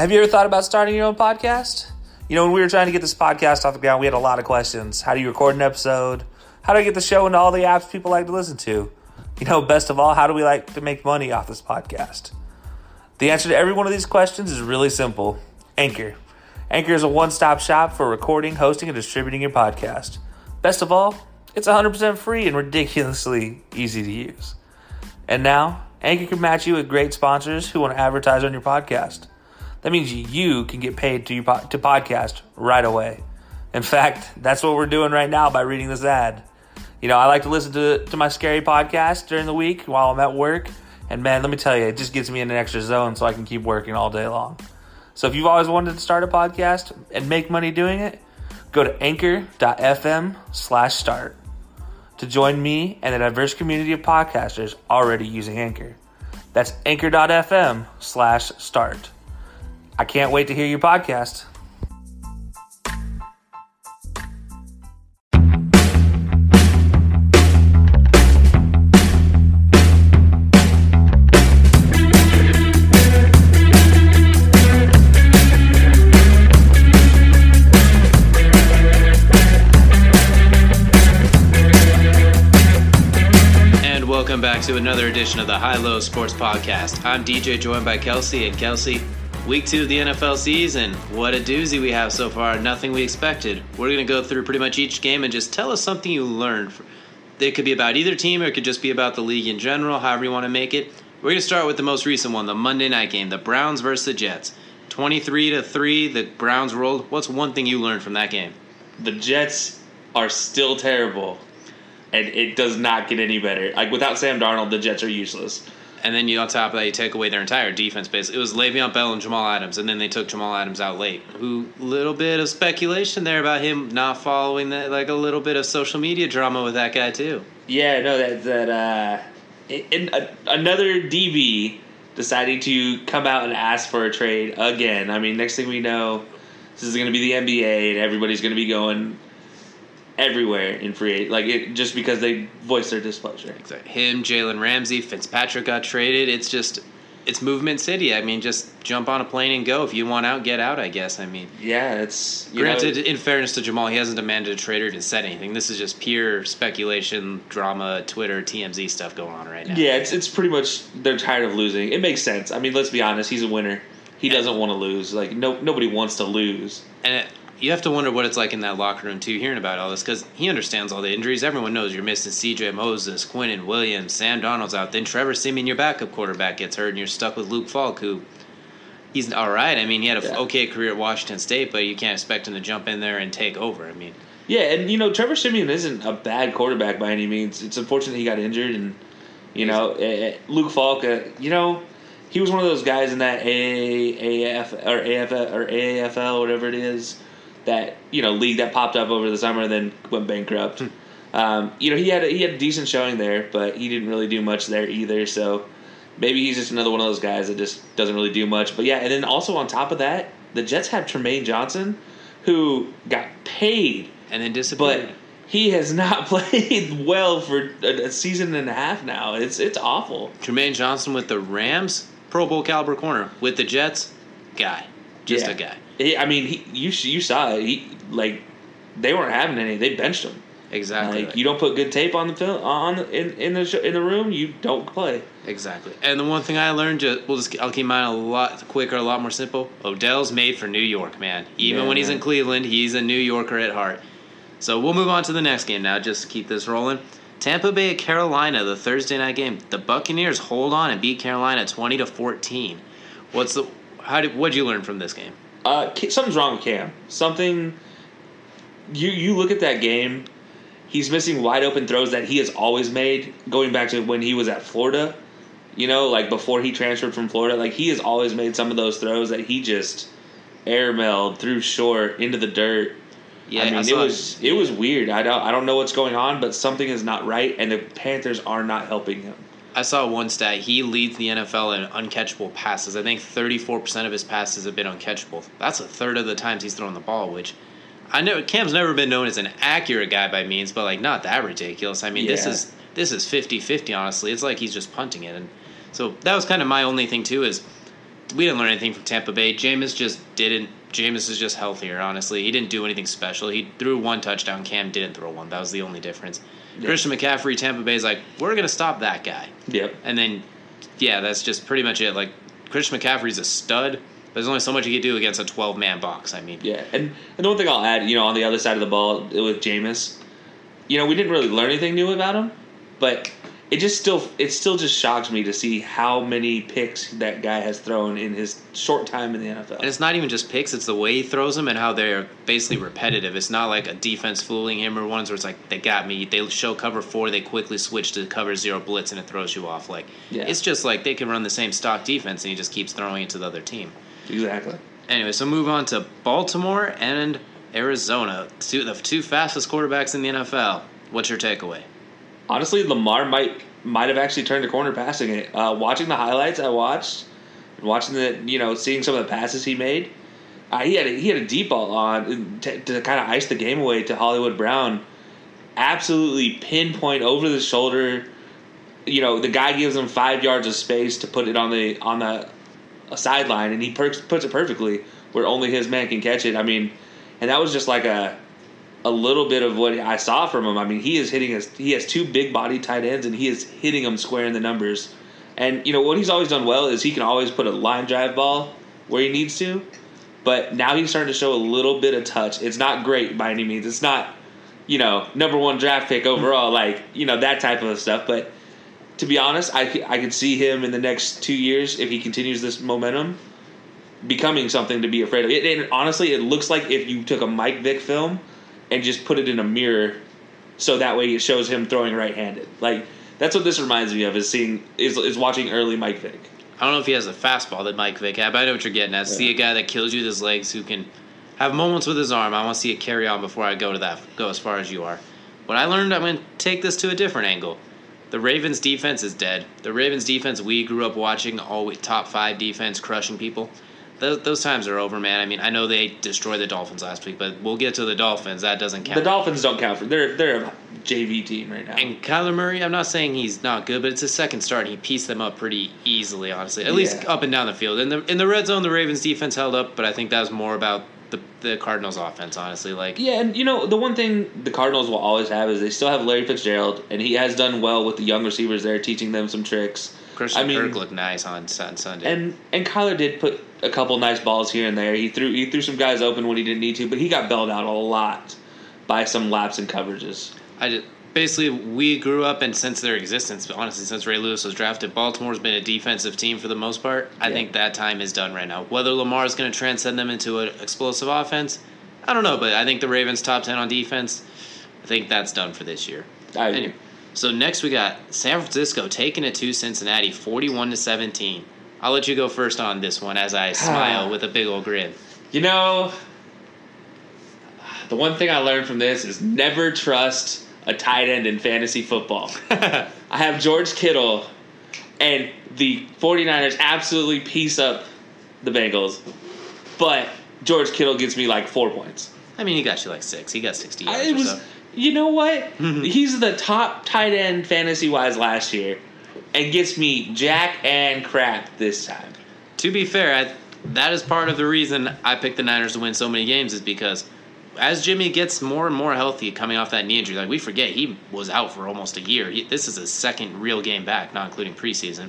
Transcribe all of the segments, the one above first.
Have you ever thought about starting your own podcast? You know, when we were trying to get this podcast off the ground, we had a lot of questions. How do you record an episode? How do I get the show into all the apps people like to listen to? You know, best of all, how do we like to make money off this podcast? The answer to every one of these questions is really simple Anchor. Anchor is a one stop shop for recording, hosting, and distributing your podcast. Best of all, it's 100% free and ridiculously easy to use. And now, Anchor can match you with great sponsors who want to advertise on your podcast. That means you can get paid to, your po- to podcast right away. In fact, that's what we're doing right now by reading this ad. You know, I like to listen to, to my scary podcast during the week while I'm at work. And man, let me tell you, it just gets me in an extra zone so I can keep working all day long. So if you've always wanted to start a podcast and make money doing it, go to anchor.fm slash start to join me and a diverse community of podcasters already using Anchor. That's anchor.fm slash start. I can't wait to hear your podcast. And welcome back to another edition of the High Low Sports Podcast. I'm DJ, joined by Kelsey. And Kelsey, week two of the NFL season. What a doozy we have so far. Nothing we expected. We're going to go through pretty much each game and just tell us something you learned. It could be about either team or it could just be about the league in general, however you want to make it. We're going to start with the most recent one, the Monday night game, the Browns versus the Jets. 23 to 3, the Browns rolled. What's one thing you learned from that game? the Jets are still terrible, and it does not get any better. Like without Sam Darnold, the Jets are useless. And then you on top of that, you take away their entire defense base. It was Le'Veon Bell and Jamal Adams, and then they took Jamal Adams out late. Who little bit of speculation there about him not following that, like a little bit of social media drama with that guy too. Yeah, no, that that uh, in, uh, another DB deciding to come out and ask for a trade again. I mean, next thing we know, this is going to be the NBA, and everybody's going to be going everywhere in free like it just because they voiced their displeasure. Exactly. Him, Jalen Ramsey, Fitzpatrick got traded. It's just, it's movement city. I mean, just jump on a plane and go. If you want out, get out. I guess. I mean, Yeah, it's you granted, know, in fairness to Jamal, he hasn't demanded a trade or to said anything. This is just pure speculation, drama, Twitter, TMZ stuff going on right now. yeah, it's it's pretty much they're tired of losing. It makes sense. I mean, let's be honest, he's a winner. He doesn't want to lose. Like no nobody wants to lose. And it, you have to wonder what it's like in that locker room too, hearing about all this, because he understands all the injuries. Everyone knows you're missing C.J. Mosley, Quinn and Williams, Sam Darnold's out. Then Trevor Siemian, your backup quarterback, gets hurt, and you're stuck with Luke Falk, who he's all right. I mean, he had an Yeah. okay career at Washington State, but you can't expect him to jump in there and take over. I mean, Yeah, and you know Trevor Siemian isn't a bad quarterback by any means. It's unfortunate he got injured, and you know eh, eh, Luke Falk. Uh, you know he was one of those guys in that AAF or AFL or AAFL whatever it is that you know league that popped up over the summer and then went bankrupt. um, you know he had a, he had a decent showing there, but he didn't really do much there either. So maybe he's just another one of those guys that just doesn't really do much. But yeah, and then also on top of that, the Jets have Trumaine Johnson, who got paid and then disappeared. but he has not played well for a, season and a half now. It's it's awful. Trumaine Johnson with the Rams, Pro Bowl caliber corner. With the Jets, guy, just Yeah. a guy. He, I mean, he, you you saw it. He like they weren't having any. They benched him. Exactly. Like you don't put good tape on the film on the, in in the sh- in the room, you don't play. Exactly. And the one thing I learned, just we'll just I'll keep mine a lot quicker, a lot more simple. Odell's made for New York, man. Even Yeah, when he's in. Cleveland, he's a New Yorker at heart. So we'll move on to the next game now. Just to keep this rolling. Tampa Bay at Carolina, the Thursday night game. The Buccaneers hold on and beat Carolina twenty to fourteen. What's the how did what'd you learn from this game? Uh, something's wrong with Cam. Something. You you look at that game. He's missing wide open throws that he has always made, going back to when he was at Florida. You know, like before he transferred from Florida, like he has always made some of those throws that he just airmailed through short into the dirt. Yeah, I mean, it was it was weird. I don't I don't know what's going on, but something is not right, and the Panthers are not helping him. I saw one stat. He leads the NFL in uncatchable passes. I think 34% of his passes have been uncatchable. That's a third of the times he's thrown the ball, which I know Cam's never been known as an accurate guy by means, but like not that ridiculous. I mean, this is this is 50-50 honestly. It's like he's just punting it and so that was kind of my only thing too is we didn't learn anything from Tampa Bay. Jameis just didn't Jameis is just healthier, honestly. He didn't do anything special. He threw one touchdown. Cam didn't throw one. That was the only difference. Christian McCaffrey, Tampa Bay's like, we're gonna stop that guy. Yep. And then, yeah, that's just pretty much it. Like Christian McCaffrey's a stud. There's only so much you can do against a 12 man box. I mean, Yeah, and, and the one thing I'll add, you know, on the other side of the ball with Jameis, you know, we didn't really learn anything new about him, but it just still it still just shocks me to see how many picks that guy has thrown in his short time in the NFL. and it's not even just picks; it's the way he throws them and how they're basically repetitive. It's not like a defense fooling him or ones where it's like they got me. They show cover four, they quickly switch to cover zero blitz, and it throws you off. Like Yeah. it's just like they can run the same stock defense, and he just keeps throwing it to the other team. Exactly. Anyway, so move on to Baltimore and Arizona, two the two fastest quarterbacks in the NFL. What's your takeaway? Honestly, Lamar might might have actually turned a corner passing it. Uh, watching the highlights I watched, watching the you know seeing some of the passes he made, uh, he had a, he had a deep ball on to, to kind of ice the game away to Hollywood Brown. Absolutely pinpoint over the shoulder. You know the guy gives him five yards of space to put it on the on the sideline, and he perks, puts it perfectly where only his man can catch it. I mean, and that was just like a a little bit of what I saw from him. I mean, he is hitting his he has two big body tight ends, and he is hitting them square in the numbers. And you know what he's always done well is he can always put a line drive ball where he needs to. But now he's starting to show a little bit of touch. It's not great by any means. It's not, you know, number one draft pick overall, like you know that type of stuff. But to be honest, I I could see him in the next two years if he continues this momentum, becoming something to be afraid of. It, and honestly, it looks like if you took a Mike Vick film and just put it in a mirror, so that way it shows him throwing right-handed. Like that's what this reminds me of is seeing is is watching early Mike Vick. I don't know if he has a fastball that Mike Vick had, but I know what you're getting at. See a guy that kills you with his legs who can have moments with his arm. I want to see it carry on before I go to that go as far as you are. What I learned, I'm going to take this to a different angle. The Ravens defense is dead. The Ravens defense we grew up watching, always top five defense, crushing people. Those, those times are over, man. I mean, I know they destroyed the Dolphins last week, but we'll get to the Dolphins. That doesn't count. The Dolphins don't count for they're they're a JV team right now. And Kyler Murray, I'm not saying he's not good, but it's his second start. and He pieced them up pretty easily, honestly. At least up and down the field. In the in the red zone, the Ravens defense held up, but I think that was more about the the Cardinals offense, honestly. Like Yeah, and you know the one thing the Cardinals will always have is they still have Larry Fitzgerald, and he has done well with the young receivers there, teaching them some tricks. Christian I mean, Kirk looked nice on, on Sunday. and and Kyler did put a couple nice balls here and there. He threw he threw some guys open when he didn't need to, but he got bailed out a lot by some laps and coverages. I just, basically we grew up and since their existence, but honestly, since Ray Lewis was drafted, Baltimore's been a defensive team for the most part. I Yeah. think that time is done right now. Whether Lamar's going to transcend them into an explosive offense, I don't know, but I think the Ravens top ten on defense. I think that's done for this year. I agree. Anyway, so next we got San Francisco taking it to Cincinnati, forty-one to seventeen. I'll let you go first on this one as I smile with a big old grin. You know, the one thing I learned from this is never trust a tight end in fantasy football. I have George Kittle, and the 49ers absolutely piece up the Bengals, but George Kittle gives me like four points. I mean, he got you like six. He got sixty yards It or was, so. you know what? He's the top tight end fantasy wise last year, and gets me jack and crap this time. To be fair, I, that is part of the reason I picked the Niners to win so many games is because as Jimmy gets more and more healthy coming off that knee injury, like we forget he was out for almost a year. He, this is his second real game back, not including preseason.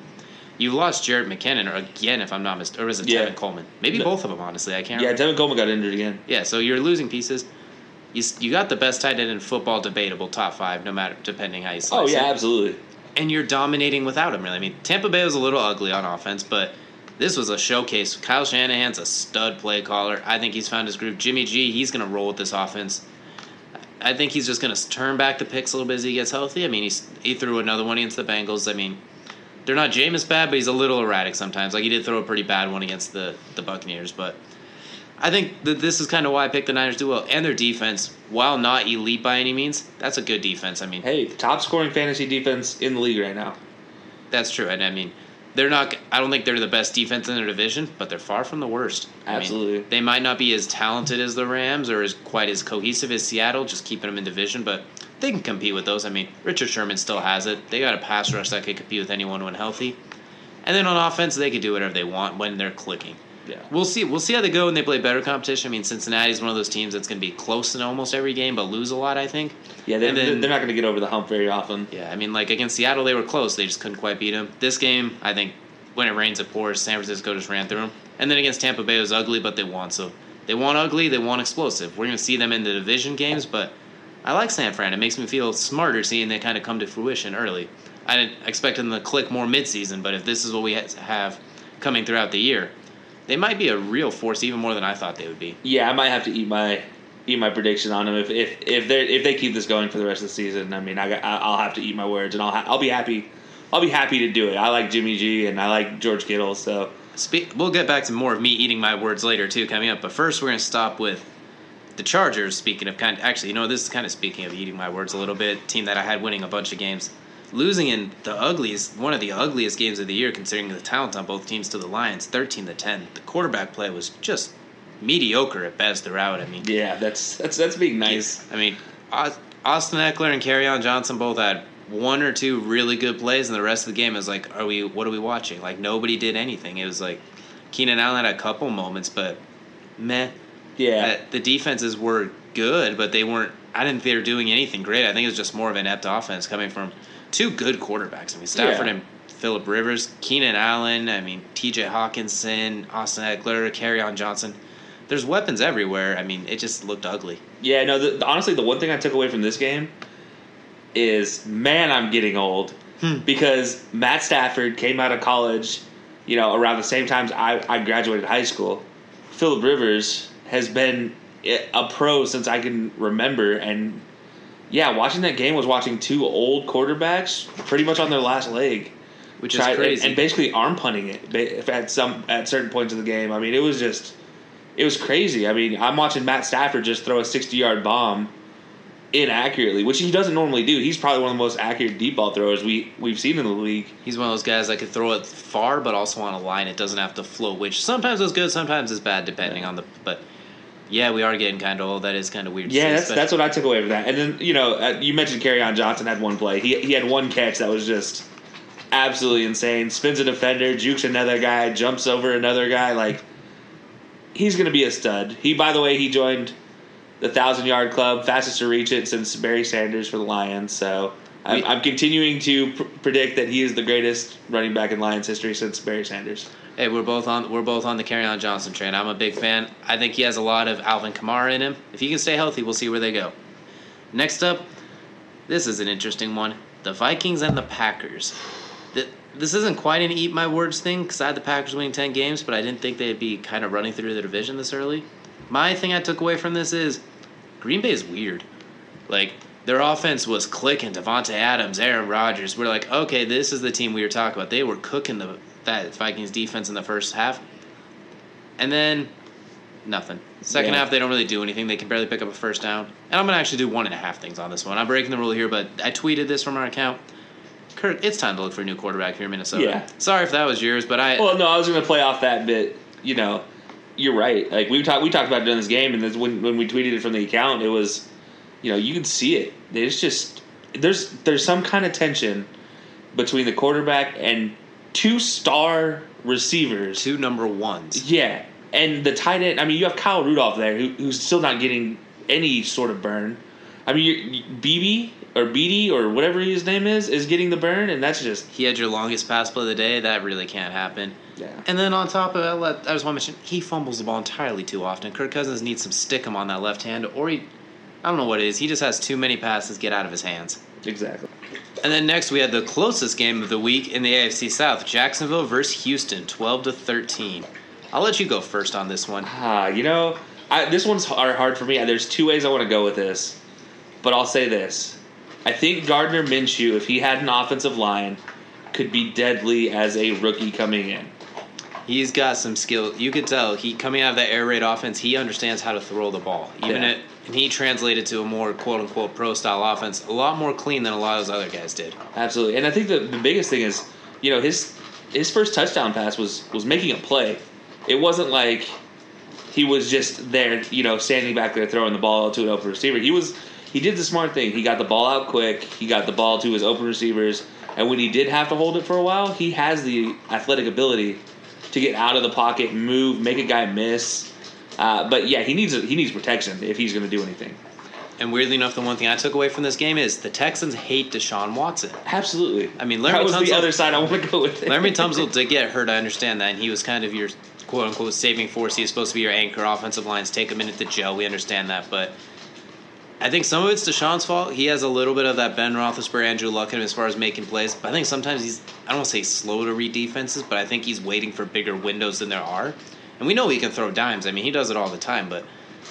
You lost Jerick McKinnon again, if I'm not mistaken, or was it Yeah. Tevin Coleman? Maybe No. both of them, honestly. I can't. Yeah, remember. Tevin Coleman got injured again. Yeah, so you're losing pieces. You, you got the best tight end in football, debatable top five, no matter depending how you slice Oh it yeah, absolutely. And you're dominating without him. Really, I mean, Tampa Bay was a little ugly on offense, but this was a showcase. Kyle Shanahan's a stud play caller. I think he's found his groove. Jimmy G, he's going to roll with this offense. I think he's just going to turn back the picks a little bit as he gets healthy. I mean, he's, he threw another one against the Bengals. I mean, they're not Jameis bad, but he's a little erratic sometimes. Like he did throw a pretty bad one against the the Buccaneers, but. I think that this is kind of why I picked the Niners well. And their defense, while not elite by any means, that's a good defense. I mean, Hey, top scoring fantasy defense in the league right now. That's true, and I mean, they're not. I don't think they're the best defense in their division, but they're far from the worst. I mean, Absolutely. they might not be as talented as the Rams or as quite as cohesive as Seattle, just keeping them in division, but they can compete with those. I mean, Richard Sherman still has it. They got a pass rush that could compete with anyone when healthy, and then on offense, they could do whatever they want when they're clicking. Yeah. We'll see. We'll see how they go when they play better competition. I mean, Cincinnati's one of those teams that's going to be close in almost every game, but lose a lot. I think. Yeah, they're, then- they're not going to get over the hump very often. yeah, I mean, like against Seattle, they were close. They just couldn't quite beat them. This game, I think, when it rains, it pours. San Francisco just ran through them. And then against Tampa Bay, it was ugly, but they won. So they won ugly, they won explosive. We're going to see them in the division games, but I like San Fran. It makes me feel smarter seeing they kind of come to fruition early. I didn't expect them to click more midseason, but if this is what we have coming throughout the year, they might be a real force, even more than I thought they would be. Yeah, I might have to eat my eat my prediction on them if if if they if they keep this going for the rest of the season. I mean, I I'll have to eat my words, and I'll ha- I'll be happy. I'll be happy to do it. I like Jimmy G and I like George Kittle, so Spe- we'll get back to more of me eating my words later too coming up. But first, we're going to stop with the Chargers. Speaking of kind, actually, you know, this is kind of speaking of eating my words a little bit. Team that I had winning a bunch of games, losing in the ugliest, one of the ugliest games of the year, considering the talent on both teams to the Lions, thirteen to ten. The quarterback play was just mediocre at best throughout. I mean, yeah, that's that's that's being nice. I mean, Austin Ekeler and on Johnson both had one or two really good plays, and the rest of the game is like, are we? What are we watching? Like nobody did anything. It was like Keenan Allen had a couple moments, but meh. Yeah, Uh, the defenses were good, but they weren't. I didn't think they were doing anything great. I think it was just more of an inept offense coming from two good quarterbacks. I mean, Stafford Yeah. and Philip Rivers, Keenan Allen. I mean, T.J. Hockenson, Austin Ekeler, on Johnson. There's weapons everywhere. I mean, it just looked ugly. yeah. No, the, honestly, the one thing I took away from this game is man, I'm getting old hmm. because Matt Stafford came out of college, you know, around the same times I, I graduated high school. Philip Rivers has been a pro since I can remember, and yeah, watching that game was watching two old quarterbacks pretty much on their last leg, which is crazy. and basically arm punting it at some at certain points of the game. I mean, it was just it was crazy. I mean, I'm watching Matt Stafford just throw a 60 yard bomb inaccurately, which he doesn't normally do. He's probably one of the most accurate deep ball throwers we we've seen in the league. He's one of those guys that could throw it far, but also on a line. It doesn't have to flow, which sometimes is good, sometimes is bad, depending on the. But yeah, we are getting kind of old. That is kind of weird. Yeah, see, that's that's what I took away from that. And then you know, uh, you mentioned on Johnson had one play. He he had one catch that was just absolutely insane. Spins a defender, jukes another guy, jumps over another guy. Like he's going to be a stud. He, by the way, he joined the thousand yard club, fastest to reach it since Barry Sanders for the Lions. So. I'm, I'm continuing to pr- predict that he is the greatest running back in Lions history since Barry Sanders. Hey, we're both on. We're both on the Kerryon Johnson train. I'm a big fan. I think he has a lot of Alvin Kamara in him. If he can stay healthy, we'll see where they go. Next up, this is an interesting one: the Vikings and the Packers. Th- This isn't quite an eat my words thing because I had the Packers winning ten games, but I didn't think they'd be kind of running through the division this early. My thing I took away from this is Green Bay is weird. Like their offense was clicking. Davante Adams, Aaron Rodgers. We're like, okay, this is the team we were talking about. They were cooking the that Vikings defense in the first half, and then nothing. Second Yeah. half, they don't really do anything. They can barely pick up a first down. And I'm gonna actually do one and a half things on this one. I'm breaking the rule here, but I tweeted this from our account. Kirk, it's time to look for a new quarterback here in Minnesota. Yeah. Sorry if that was yours, but I Well, no, I was going to play off that bit. You know, you're right. Like we talked, we talked about it during this game, and this, when when we tweeted it from the account, it was, you know, you can see it. There's just there's there's some kind of tension between the quarterback and two star receivers. two number ones. Yeah, and the tight end. I mean, you have Kyle Rudolph there, who, who's still not getting any sort of burn. I mean, BB or BD or whatever his name is is getting the burn, and that's just He had your longest pass play of the day. That really can't happen. Yeah. And then on top of that, I just want to mention he fumbles the ball entirely too often. Kirk Cousins needs some stick him on that left hand, or he, I don't know what it is. He just has too many passes get out of his hands. exactly. And then next we had the closest game of the week in the AFC South: Jacksonville versus Houston, twelve to thirteen. I'll let you go first on this one. Ah, you know, I, this one's hard, hard for me. There's two ways I want to go with this, but I'll say this: I think Gardner Minshew, if he had an offensive line, could be deadly as a rookie coming in. He's got some skill. You could tell he coming out of that air raid offense. He understands how to throw the ball. Even Yeah. it, and he translated to a more quote unquote pro style offense, a lot more clean than a lot of those other guys did. Absolutely, and I think the, the biggest thing is, you know, his his first touchdown pass was was making a play. It wasn't like he was just there, you know, standing back there throwing the ball to an open receiver. He was he did the smart thing. He got the ball out quick. He got the ball to his open receivers, and when he did have to hold it for a while, he has the athletic ability to get out of the pocket, move, make a guy miss. Uh, but yeah, he needs he needs protection if he's going to do anything. And weirdly enough, the one thing I took away from this game is the Texans hate Deshaun Watson. Absolutely. I mean, that Laremy was the other side I want to go with. Larry Tunsil did get hurt. I understand that, and he was kind of your quote unquote saving force. He's supposed to be your anchor. Offensive lines take a minute to gel. We understand that, but I think some of it's Deshaun's fault. He has a little bit of that Ben Roethlisberger, Andrew Luck in him as far as making plays. But I think sometimes he's I don't want to say slow to read defenses, but I think he's waiting for bigger windows than there are. And we know he can throw dimes. I mean, he does it all the time, but.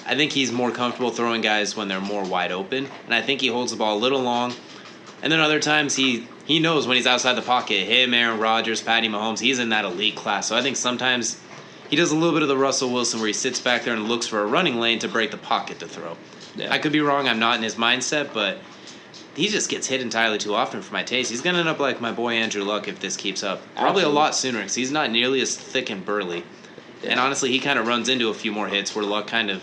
I think he's more comfortable throwing guys when they're more wide open, and I think he holds the ball a little long. And then other times he he knows when he's outside the pocket. Him, Aaron Rodgers, Patty Mahomes, he's in that elite class. So I think sometimes he does a little bit of the Russell Wilson where he sits back there and looks for a running lane to break the pocket to throw. Yeah. I could be wrong. I'm not in his mindset, but he just gets hit entirely too often for my taste. He's gonna end up like my boy Andrew Luck if this keeps up. Probably Absolutely. a lot sooner because he's not nearly as thick and burly. And honestly, he kind of runs into a few more hits where Luck kind of.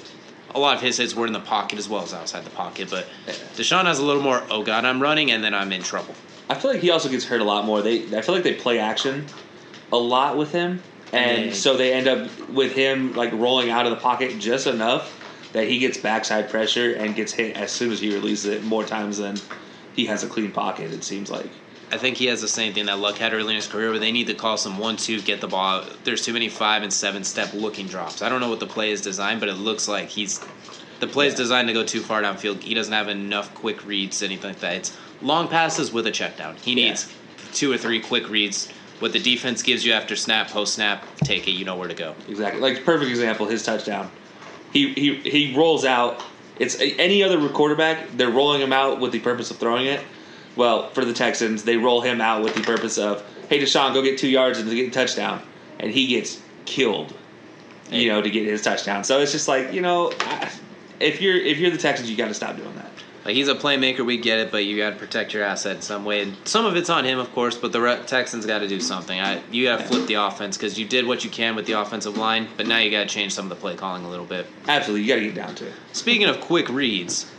A lot of his hits were in the pocket as well as outside the pocket, but Deshaun has a little more. Oh God, I'm running, and then I'm in trouble. I feel like he also gets hurt a lot more. They I feel like they play action a lot with him, and Mm. so they end up with him like rolling out of the pocket just enough that he gets backside pressure and gets hit as soon as he releases it more times than he has a clean pocket. It seems like. I think he has the same thing that Luck had early in his career, where they need to call some one-two, get the ball. out. There's too many five and seven-step looking drops. I don't know what the play is designed, but it looks like he's the play is designed to go too far downfield. He doesn't have enough quick reads, anything like that. It's long passes with a check down. He Yeah. needs two or three quick reads. What the defense gives you after snap, post snap, take it. You know where to go. Exactly. Like perfect example, his touchdown. He he he rolls out. It's any other quarterback. They're rolling him out with the purpose of throwing it. Well, for the Texans, they roll him out with the purpose of, hey, Deshaun, go get two yards and get a touchdown, and he gets killed. You know, to get his touchdown. So it's just like you know, if you're if you're the Texans, you got to stop doing that. Like he's a playmaker, we get it, but you got to protect your asset in some way. And some of it's on him, of course, but the Texans got to do something. I, you got to flip the offense because you did what you can with the offensive line, but now you got to change some of the play calling a little bit. Absolutely, you got to get down to it. Speaking of quick reads,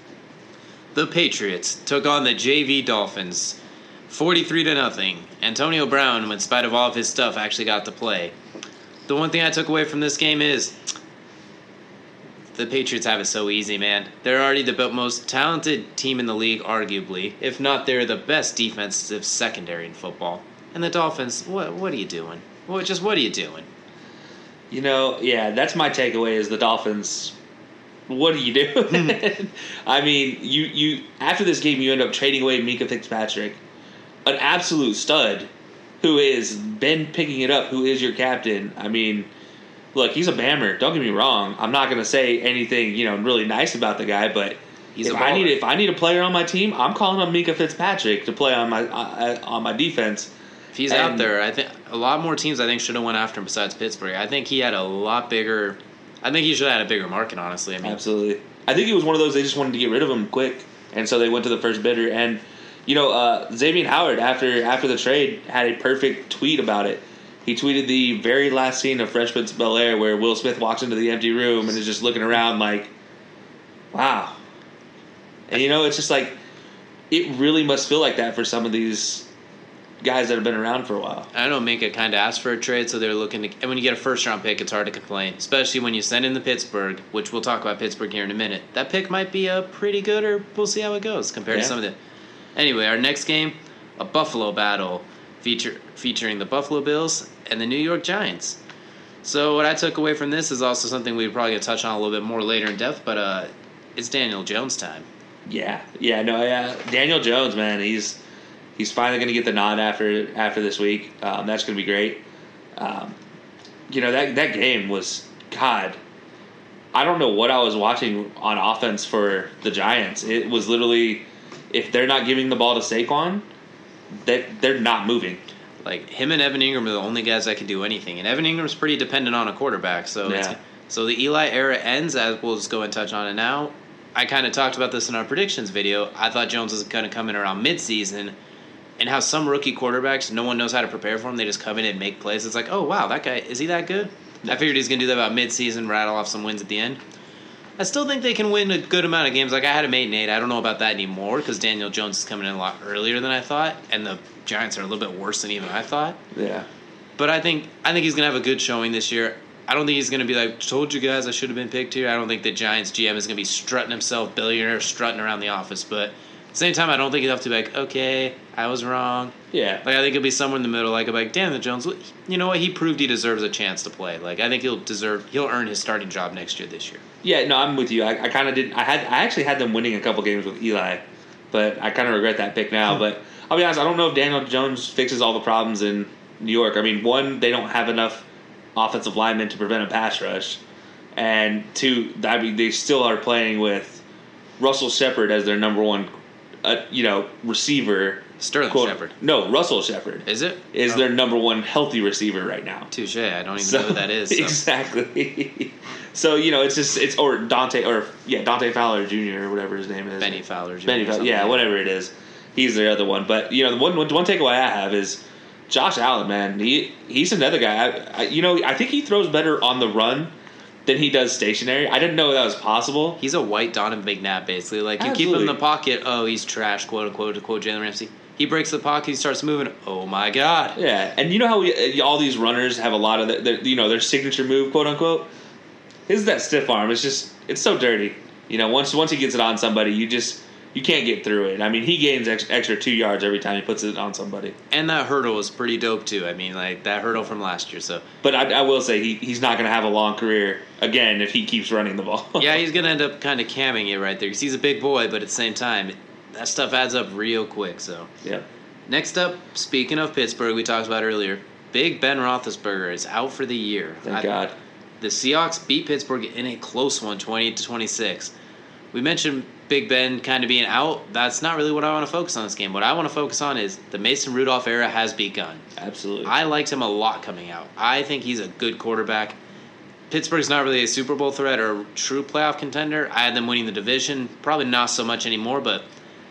the Patriots took on the JV Dolphins, forty-three to nothing. Antonio Brown, in spite of all of his stuff, actually got to play. The one thing I took away from this game is the Patriots have it so easy, man. They're already the most talented team in the league, arguably. If not, they're the best defensive secondary in football. And the Dolphins, what what are you doing? What just what are you doing? You know, yeah, that's my takeaway is the Dolphins. What do you do? I mean, you you after this game, you end up trading away Minkah Fitzpatrick, an absolute stud, who is been picking it up. Who is your captain? I mean, look, he's a bammer. Don't get me wrong. I'm not going to say anything you know really nice about the guy, but He's if a I need if I need a player on my team, I'm calling up Minkah Fitzpatrick to play on my uh, on my defense. If he's out there, I think a lot more teams I think should have went after him besides Pittsburgh. I think he had a lot bigger. I think he should have had a bigger market. Honestly, I mean, Absolutely. I think it was one of those they just wanted to get rid of him quick, and so they went to the first bidder. And you know, uh, Xavier Howard after after the trade had a perfect tweet about it. He tweeted the very last scene of Fresh Prince of Bel Air where Will Smith walks into the empty room and is just looking around like, "Wow." And you know, it's just like it really must feel like that for some of these guys that have been around for a while. I know Minkah kind of asked for a trade, so they're looking to. And when you get a first round pick, it's hard to complain, especially when you send in the Pittsburgh, which we'll talk about Pittsburgh here in a minute. That pick might be a pretty good, or we'll see how it goes compared Yeah. to some of the. Anyway, our next game, a Buffalo battle, feature featuring the Buffalo Bills and the New York Giants. So what I took away from this is also something we're probably gonna touch on a little bit more later in depth, but uh, it's Daniel Jones time. Yeah, yeah, no, yeah. Daniel Jones, man, he's he's finally going to get the nod after after this week. Um, that's going to be great. Um, you know that that game was God. I don't know what I was watching on offense for the Giants. It was literally if they're not giving the ball to Saquon, they they're not moving. Like him and Evan Engram are the only guys that can do anything, and Evan Engram's pretty dependent on a quarterback. So Yeah. so the Eli era ends. As we'll just go and touch on it now. I kind of talked about this in our predictions video. I thought Jones was going to come in around midseason, and how some rookie quarterbacks no one knows how to prepare for them. They just come in and make plays. It's like, oh wow, that guy is he that good? I figured he's going to do that about midseason, rattle off some wins at the end. I still think they can win a good amount of games. Like I had a eight and eight. I don't know about that anymore because Daniel Jones is coming in a lot earlier than I thought, and the Giants are a little bit worse than even I thought. Yeah, But I think I think he's gonna have a good showing this year. I don't think he's gonna be like told you guys I should have been picked here. I don't think the Giants GM is gonna be strutting himself, billionaire strutting around the office. But same time, I don't think he'll have to be like, okay, I was wrong. yeah. Like I think he'll be somewhere in the middle. Like I'm like Daniel Jones, you know what? He proved he deserves a chance to play. Like I think he'll deserve he'll earn his starting job next year. This year. Yeah, no, I'm with you. I, I kind of didn't. I had. I actually had them winning a couple games with Eli, but I kind of regret that pick now. Hmm. But I'll be honest. I don't know if Daniel Jones fixes all the problems in New York. I mean, one, they don't have enough offensive linemen to prevent a pass rush, and two, I mean, they still are playing with Russell Shepard as their number one, uh, you know, receiver. Sterling Quote- Shepard. No, Russell Shepard Is it? is their number one healthy receiver right now. Touche. I don't even know who that is. so. Exactly. so you know, it's just it's or Dante or yeah Dante Fowler Jr. or whatever his name is. Bennie Fowler. Jr. Bennie Fowler. Yeah, whatever it is. He's the other one. But you know, the one one one takeaway I have is Josh Allen. Man, he he's another guy. I, I, you know, I think he throws better on the run than he does stationary. I didn't know that was possible. He's a white Donovan McNabb, basically. Like you keep him in the pocket, oh, he's trash, quote unquote, to quote Jalen Ramsey. He breaks the pocket, he starts moving. Oh my god! Yeah, and you know how we, uh, all these runners have a lot of their, their you know their signature move, quote unquote. His that stiff arm. It's just it's so dirty. You know, once once he gets it on somebody, you just you can't get through it. I mean, he gains ex, extra two yards every time he puts it on somebody. And that hurdle was pretty dope too. I mean, like that hurdle from last year. So But I, I will say he, he's not going to have a long career again if he keeps running the ball. yeah, he's gonna end up kind of camming it right there because he's a big boy, but at the same time, that stuff adds up real quick. So yeah. next up, speaking of Pittsburgh, we talked about earlier. Big Ben Roethlisberger is out for the year. Thank I- God. The Seahawks beat Pittsburgh in a close one, 28 to 26. We mentioned Big Ben kind of being out. That's not really what I want to focus on this game. What I want to focus on is the Mason Rudolph era has begun. Absolutely. I liked him a lot coming out. I think he's a good quarterback. Pittsburgh's not really a Super Bowl threat or a true playoff contender. I had them winning the division. Probably not so much anymore, but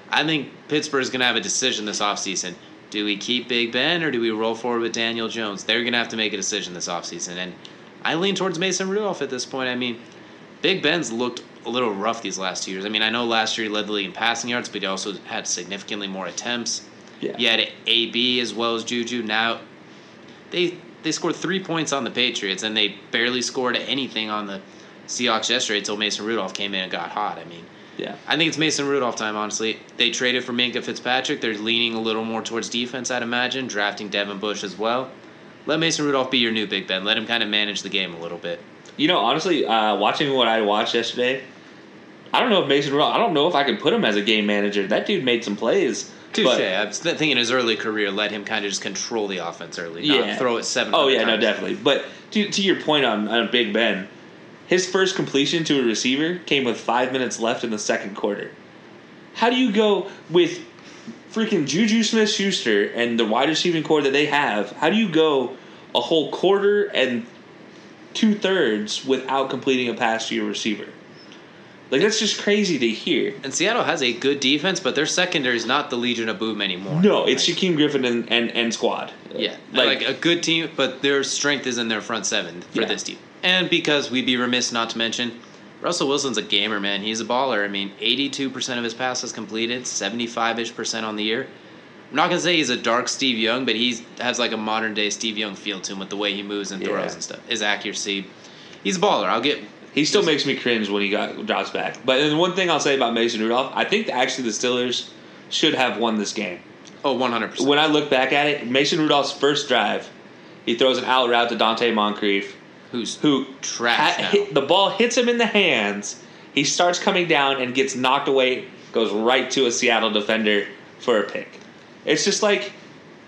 I think Pittsburgh's going to have a decision this offseason. Do we keep Big Ben or do we roll forward with Daniel Jones? They're going to have to make a decision this offseason. And I lean towards Mason Rudolph at this point. I mean, Big Ben's looked a little rough these last two years. I mean, I know last year he led the league in passing yards, but he also had significantly more attempts. Yeah. You had AB as well as Juju. Now they they scored three points on the Patriots, and they barely scored anything on the Seahawks yesterday until Mason Rudolph came in and got hot. I mean, yeah. I think it's Mason Rudolph time, honestly. They traded for Minkah Fitzpatrick. They're leaning a little more towards defense, I'd imagine, drafting Devin Bush as well. Let Mason Rudolph be your new Big Ben. Let him kind of manage the game a little bit. You know, honestly, uh, watching what I watched yesterday, I don't know if Mason Rudolph. I don't know if I could put him as a game manager. That dude made some plays. Touche. I was thinking his early career, let him kind of just control the offense early. Yeah. Throw it seven. Oh yeah, no, definitely. But to to your point on, on Big Ben, his first completion to a receiver came with five minutes left in the second quarter. How do you go with freaking Juju Smith Schuster and the wide receiving core that they have? How do you go a whole quarter and two thirds without completing a pass to your receiver? Like that's just crazy to hear. And Seattle has a good defense, but their secondary is not the Legion of Boom anymore. No, it's Like, Shaquem Griffin and, and, and squad. Yeah, Like- like, a good team, but their strength is in their front seven for Yeah. this team. And because we'd be remiss not to mention, Russell Wilson's a gamer, man. He's a baller. I mean, 82% of his passes completed, 75 ish percent on the year. I'm not gonna say he's a dark Steve Young, but he has like a modern day Steve Young feel to him with the way he moves and throws Yeah. and stuff. His accuracy, he's a baller. I'll get. He still makes me cringe when he got drops back. But then one thing I'll say about Mason Rudolph, I think actually the Steelers should have won this game. Oh, 100. percent When I look back at it, Mason Rudolph's first drive, he throws an out route to Donte Moncrief, Who's who Trash ha- hit, the ball hits him in the hands. He starts coming down and gets knocked away, goes right to a Seattle defender for a pick. It's just like,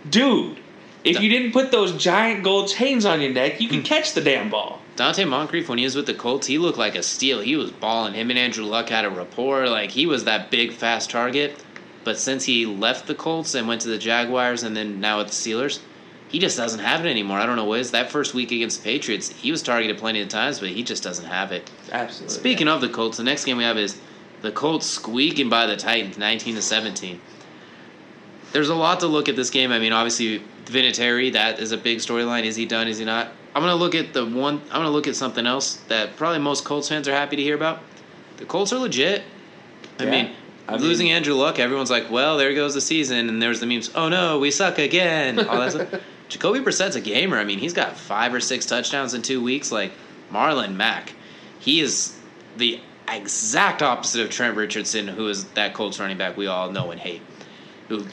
dude, if you didn't put those giant gold chains on your neck, you Hmm. could catch the damn ball. Donte Moncrief, when he was with the Colts, he looked like a steal. He was balling. Him and Andrew Luck had a rapport. Like he was that big, fast target. But since he left the Colts and went to the Jaguars, and then now at the Steelers, he just doesn't have it anymore. I don't know what it is. That first week against the Patriots, he was targeted plenty of times, but he just doesn't have it. Absolutely. Speaking of the Colts, the next game we have is the Colts squeaking by the Titans, nineteen to seventeen. There's a lot to look at this game. I mean, obviously, Vinatieri, that is a big storyline. Is he done? Is he not? I'm gonna look at the one. I'm gonna look at something else that probably most Colts fans are happy to hear about. The Colts are legit. I Yeah. mean, I mean- losing Andrew Luck, everyone's like, "Well, there goes the season," and there's the memes. Oh no, we suck again. All that stuff. Jacoby Brissett's a gamer. I mean, he's got five or six touchdowns in two weeks. Like Marlon Mack, he is the exact opposite of Trent Richardson, who is that Colts running back we all know and hate.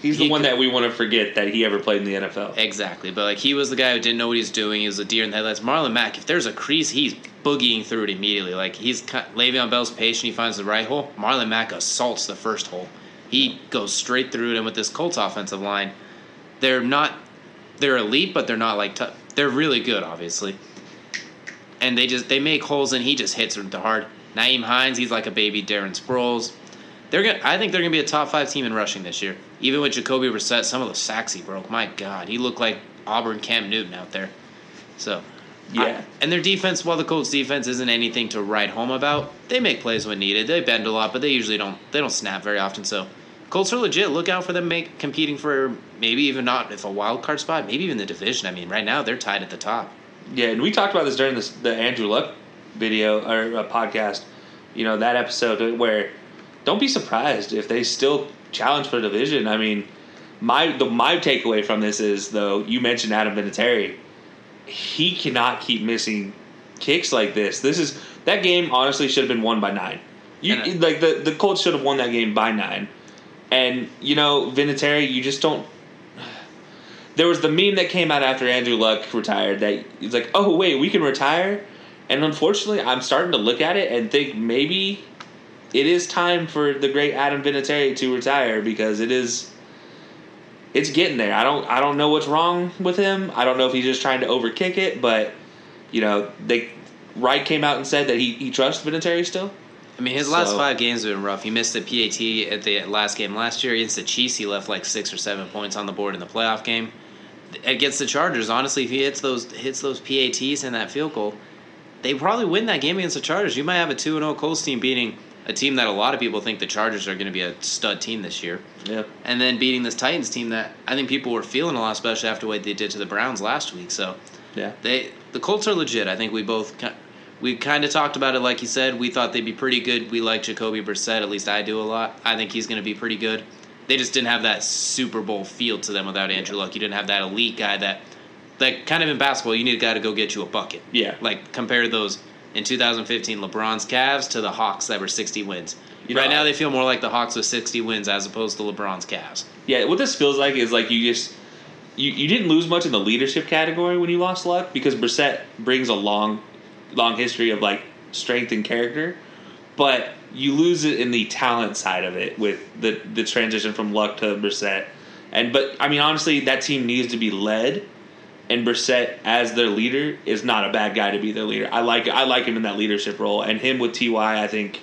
He's the one could- that we want to forget that he ever played in the NFL. Exactly, but like he was the guy who didn't know what he was doing. He was a deer in the headlights. Marlon Mack, if there's a crease, he's boogieing through it immediately. Like he's Le'Veon Bell's patient. He finds the right hole. Marlon Mack assaults the first hole. He goes straight through it. And with this Colts offensive line, they're not they're elite, but they're not like tough. They're really good, obviously. And they just they make holes, and he just hits them to hard. Nyheim Hines, he's like a baby Darren Sproles. They're gonna. I think they're gonna be a top five team in rushing this year. Even with Jacoby Brissett, some of the sacks he broke. My God, he looked like Auburn Cam Newton out there. So, Yeah. I- and their defense, while the Colts' defense isn't anything to write home about, they make plays when needed. They bend a lot, but they usually don't. They don't snap very often. So, Colts are legit. Look out for them make competing for maybe even not if a wild card spot, maybe even the division. I mean, right now they're tied at the top. Yeah, and we talked about this during this, the Andrew Luck video or uh, podcast. You know that episode where don't be surprised if they still challenge for the division. I mean, my the my takeaway from this is though you mentioned Adam Vinatieri, he cannot keep missing kicks like this. This is that game honestly should have been won by nine. You like the the Colts should have won that game by nine, and you know Vinatieri, you just don't there was the meme that came out after Andrew Luck retired that it's like, oh wait, we can retire, and unfortunately, I'm starting to look at it and think maybe it is time for the great Adam Vinatieri to retire because it is. It's getting there. I don't. I don't know what's wrong with him. I don't know if he's just trying to overkick it, but you know, they Wright came out and said that he, he trusts Vinatieri still. I mean, his last So- five games have been rough. He missed the PAT at the last game last year against the Chiefs. He left like six or seven points on the board in the playoff game. Against the Chargers, honestly, if he hits those hits those PATs and that field goal, they probably win that game against the Chargers. You might have a two and zero Colts team beating a team that a lot of people think the Chargers are going to be a stud team this year, Yeah. and then beating this Titans team that I think people were feeling a lot, especially after what they did to the Browns last week. So Yeah. they the Colts are legit. I think we both we kind of talked about it like you said. We thought they'd be pretty good. We like Jacoby Brissett. At least I do a lot. I think he's going to be pretty good. They just didn't have that Super Bowl feel to them without Andrew Luck. You didn't have that elite guy that like kind of in basketball. You need a guy to go get you a bucket. Yeah. Like compare those in 2015 LeBron's Cavs to the Hawks that were 60 wins. You right now they feel more like the Hawks with 60 wins as opposed to LeBron's Cavs. Yeah, what this feels like is like you just you, you didn't lose much in the leadership category when you lost Luck because Brissett brings a long long history of like strength and character, but you lose it in the talent side of it with the the transition from Luck to Brissett. And but I mean honestly, that team needs to be led, and Brissett as their leader is not a bad guy to be their leader. I like I like him in that leadership role, and him with Ty, I think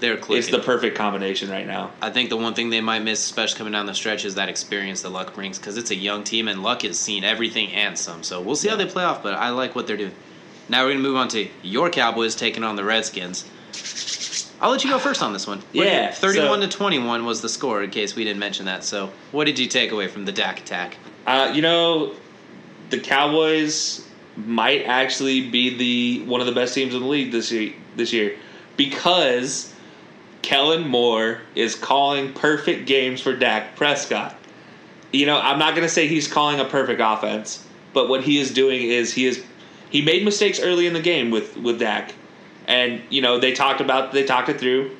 They're clicking. it's the perfect combination right now. I think the one thing they might miss, especially coming down the stretch, is that experience that Luck brings because it's a young team and Luck has seen everything and some. So we'll see how they play off, but I like what they're doing. Now we're going to move on to your Cowboys taking on the Redskins. I'll let you go first on this one. What Yeah, 31 so- to 21 was the score in case we didn't mention that. So what did you take away from the Dak attack? Uh, you know, the Cowboys might actually be the one of the best teams in the league this year. This year, because Kellen Moore is calling perfect games for Dak Prescott. you know, I'm not going to say he's calling a perfect offense, but what he is doing is he is he made mistakes early in the game with with Dak, and you know they talked about they talked it through,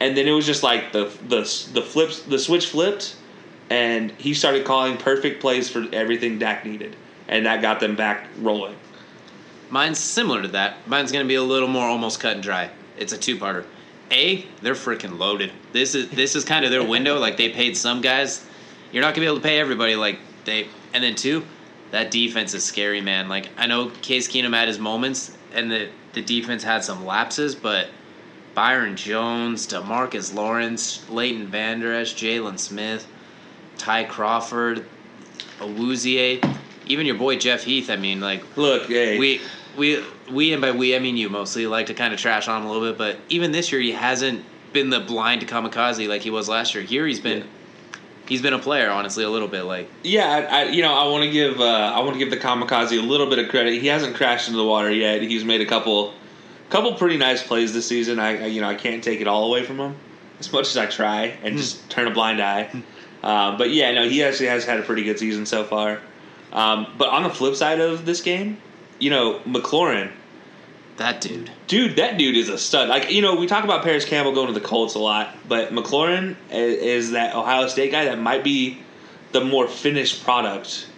and then it was just like the the the flips the switch flipped, and he started calling perfect plays for everything Dak needed, and that got them back rolling. Mine's similar to that. Mine's going to be a little more almost cut and dry. It's a two-parter. A, they're freaking loaded. This is this is kind of their window. Like they paid some guys. You're not gonna be able to pay everybody like they. And then two, that defense is scary, man. Like I know Case Keenum had his moments, and the the defense had some lapses, but Byron Jones, Demarcus Lawrence, Leighton Vander Esch, Jaylon Smith, Ty Crawford, Awuzie, even your boy Jeff Heath. I mean, like Look, hey, we we we and by we I mean you mostly like to kind of trash on him a little bit, but even this year he hasn't been the blind kamikaze like he was last year. Here he's been Yeah. he's been a player honestly a little bit like Yeah, I, I you know I want to give uh, I want to give the kamikaze a little bit of credit. He hasn't crashed into the water yet. He's made a couple couple pretty nice plays this season. I, I you know I can't take it all away from him as much as I try and just turn a blind eye. Um, but yeah, no, he actually has had a pretty good season so far. Um, but on the flip side of this game, you know McLaurin, that dude. dude, that dude is a stud. Like you know, we talk about Parris Campbell going to the Colts a lot, but McLaurin is, is that Ohio State guy that might be the more finished product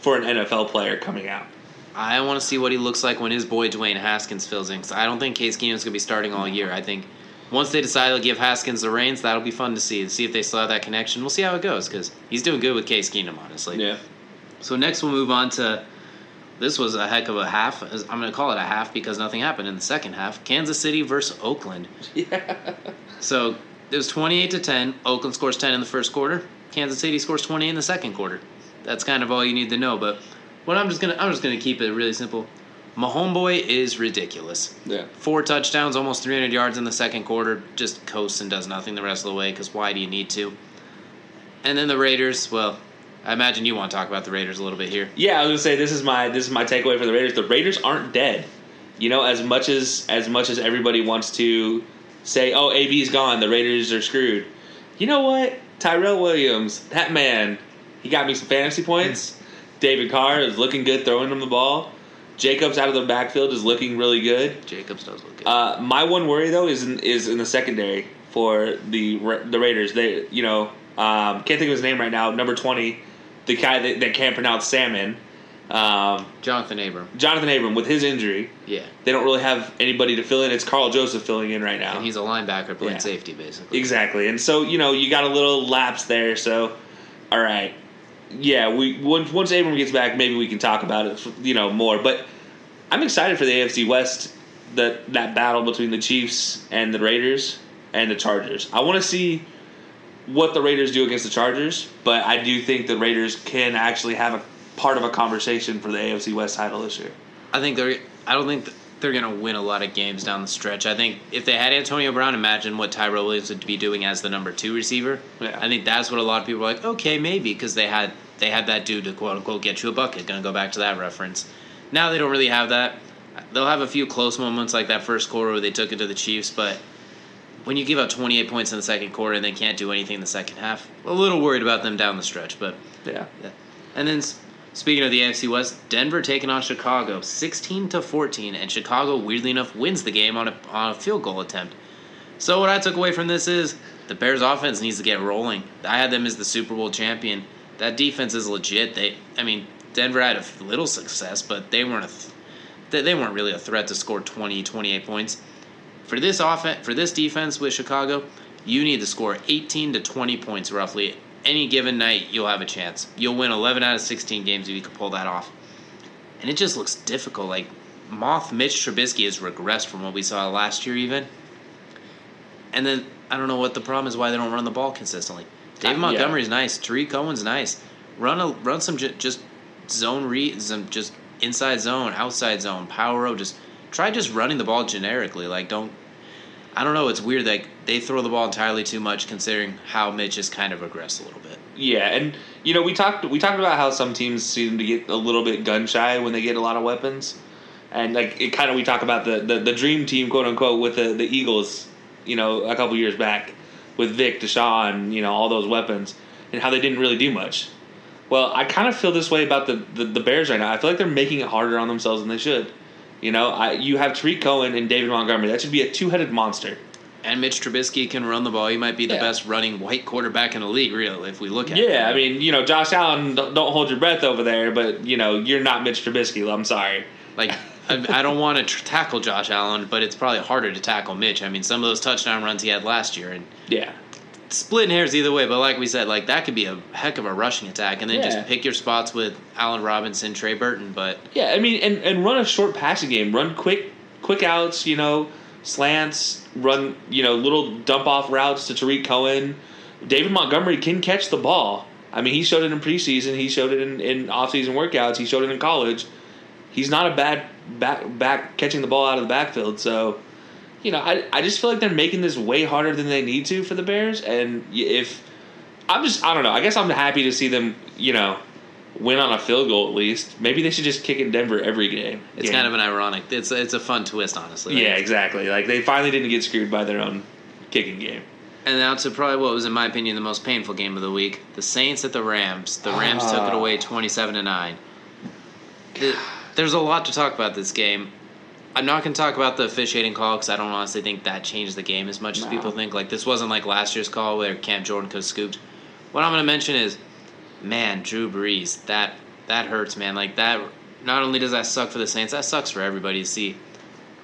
for an NFL player coming out. I want to see what he looks like when his boy Dwayne Haskins fills in. 'cause I don't think Case Keenum's gonna be starting all year. I think once they decide to give Haskins the reins, that'll be fun to see. And see if they still have that connection. We'll see how it goes because he's doing good with Case Keenum, honestly. Yeah, So next we'll move on to this was a heck of a half. I'm going to call it a half because nothing happened in the second half. Kansas City versus Oakland. Yeah. So it was 28 to 10. Oakland scores 10 in the first quarter. Kansas City scores 20 in the second quarter. That's kind of all you need to know. But what I'm just gonna I'm just gonna keep it really simple. My homeboy is ridiculous. yeah. Four touchdowns, almost 300 yards in the second quarter. Just coasts and does nothing the rest of the way. Because why do you need to? And then the Raiders. Well, I imagine you want to talk about the Raiders a little bit here. Yeah, I was gonna say this is my this is my takeaway for the Raiders. The Raiders aren't dead. You know, as much as as much as everybody wants to say, "Oh, AB's gone, the Raiders are screwed." You know what? Tyrell Williams, that man, he got me some fantasy points. David Carr is looking good throwing him the ball. Jacobs out of the backfield is looking really good. Jacobs does look good. Uh, my one worry though is in, is in the secondary for the the Raiders. They you know um, can't think of his name right now. Number twenty, the guy that, that can't pronounce salmon. Um, Johnathan Abram. Johnathan Abram with his injury, Yeah. they don't really have anybody to fill in. It's Karl Joseph filling in right now. And he's a linebacker playing Yeah. safety, basically. Exactly, and so you know you got a little lapse there. So, all right, yeah, we once once Abram gets back, maybe we can talk about it, you know, more. But I'm excited for the AFC West, that that battle between the Chiefs and the Raiders and the Chargers. I want to see what the Raiders do against the Chargers, but I do think the Raiders can actually have a part of a conversation for the AFC West title this year. I think they're. I don't think they're going to win a lot of games down the stretch. I think if they had Antonio Brown, imagine what Tyrell Williams would be doing as the number two receiver. Yeah. I think that's what a lot of people are like. Okay, maybe because they had they had that dude to quote unquote get you a bucket. Going to go back to that reference. Now they don't really have that. They'll have a few close moments like that first quarter where they took it to the Chiefs, but when you give up 28 points in the second quarter and they can't do anything in the second half, a little worried about them down the stretch. But Yeah. yeah. And then speaking of the AFC West, Denver taking on Chicago, 16 to 14, and Chicago weirdly enough wins the game on a on a field goal attempt. So what I took away from this is the Bears offense needs to get rolling. I had them as the Super Bowl champion. That defense is legit. They I mean, Denver had a little success, but they weren't a th- they, they weren't really a threat to score 20 28 points. For this offense, for this defense with Chicago, you need to score 18 to 20 points roughly. Any given night, you'll have a chance. You'll win 11 out of 16 games if you can pull that off. And it just looks difficult. Like Moth Mitch Trubisky has regressed from what we saw last year, even. And then I don't know what the problem is. Why they don't run the ball consistently? David Uh, yeah. Montgomery's nice. Tarik Cohen's nice. Run a run some ju- just zone read, some just inside zone, outside zone, power row. Just try just running the ball generically. Like don't. I don't know. It's weird that they throw the ball entirely too much, considering how Mitch has kind of regressed a little bit. Yeah, and you know we talked we talked about how some teams seem to get a little bit gun shy when they get a lot of weapons, and like it kind of we talk about the, the the dream team quote unquote with the the Eagles, you know, a couple years back with Vick, DeSean, you know, all those weapons, and how they didn't really do much. Well, I kind of feel this way about the, the, the Bears right now. I feel like they're making it harder on themselves than they should. You know, I, you have Tarik Cohen and David Montgomery. That should be a two headed monster. And Mitch Trubisky can run the ball. He might be the Yeah. best running white quarterback in the league, really, if we look at it. Yeah, I mean, you know, Josh Allen, don't don't hold your breath over there, but, you know, you're not Mitch Trubisky. I'm sorry. Like, I, I don't want to tr- tackle Josh Allen, but it's probably harder to tackle Mitch. I mean, some of those touchdown runs he had last year, and Yeah. Splitting hairs either way. But like we said, like that could be a heck of a rushing attack, and then Yeah. just pick your spots with Allen Robinson, Trey Burton. But Yeah, I mean, and, and run a short passing game. Run quick, quick outs. You know, slants. Run, you know, little dump off routes to Tarik Cohen. David Montgomery can catch the ball. I mean, he showed it in preseason. He showed it in, in off-season workouts. He showed it in college. He's not a bad back back catching the ball out of the backfield. So, you know, I I just feel like they're making this way harder than they need to for the Bears. And if I'm just I don't know. I guess I'm happy to see them. You know, win on a field goal at least. Maybe they should just kick in Denver every game. it's Yeah. kind of an ironic. It's it's a fun twist, honestly. Like, yeah, exactly. Like they finally didn't get screwed by their own kicking game. And now to probably what was, in my opinion, the most painful game of the week: the Saints at the Rams. The Rams took it ah. away, twenty-seven to nine. There's a lot to talk about this game. I'm not going to talk about the officiating call because I don't honestly think that changed the game as much as people think. Like this wasn't like last year's call where Cam Jordan could have scooped. What I'm going to mention is, man, Drew Brees. That that hurts, man. Like that. Not only does that suck for the Saints, that sucks for everybody to see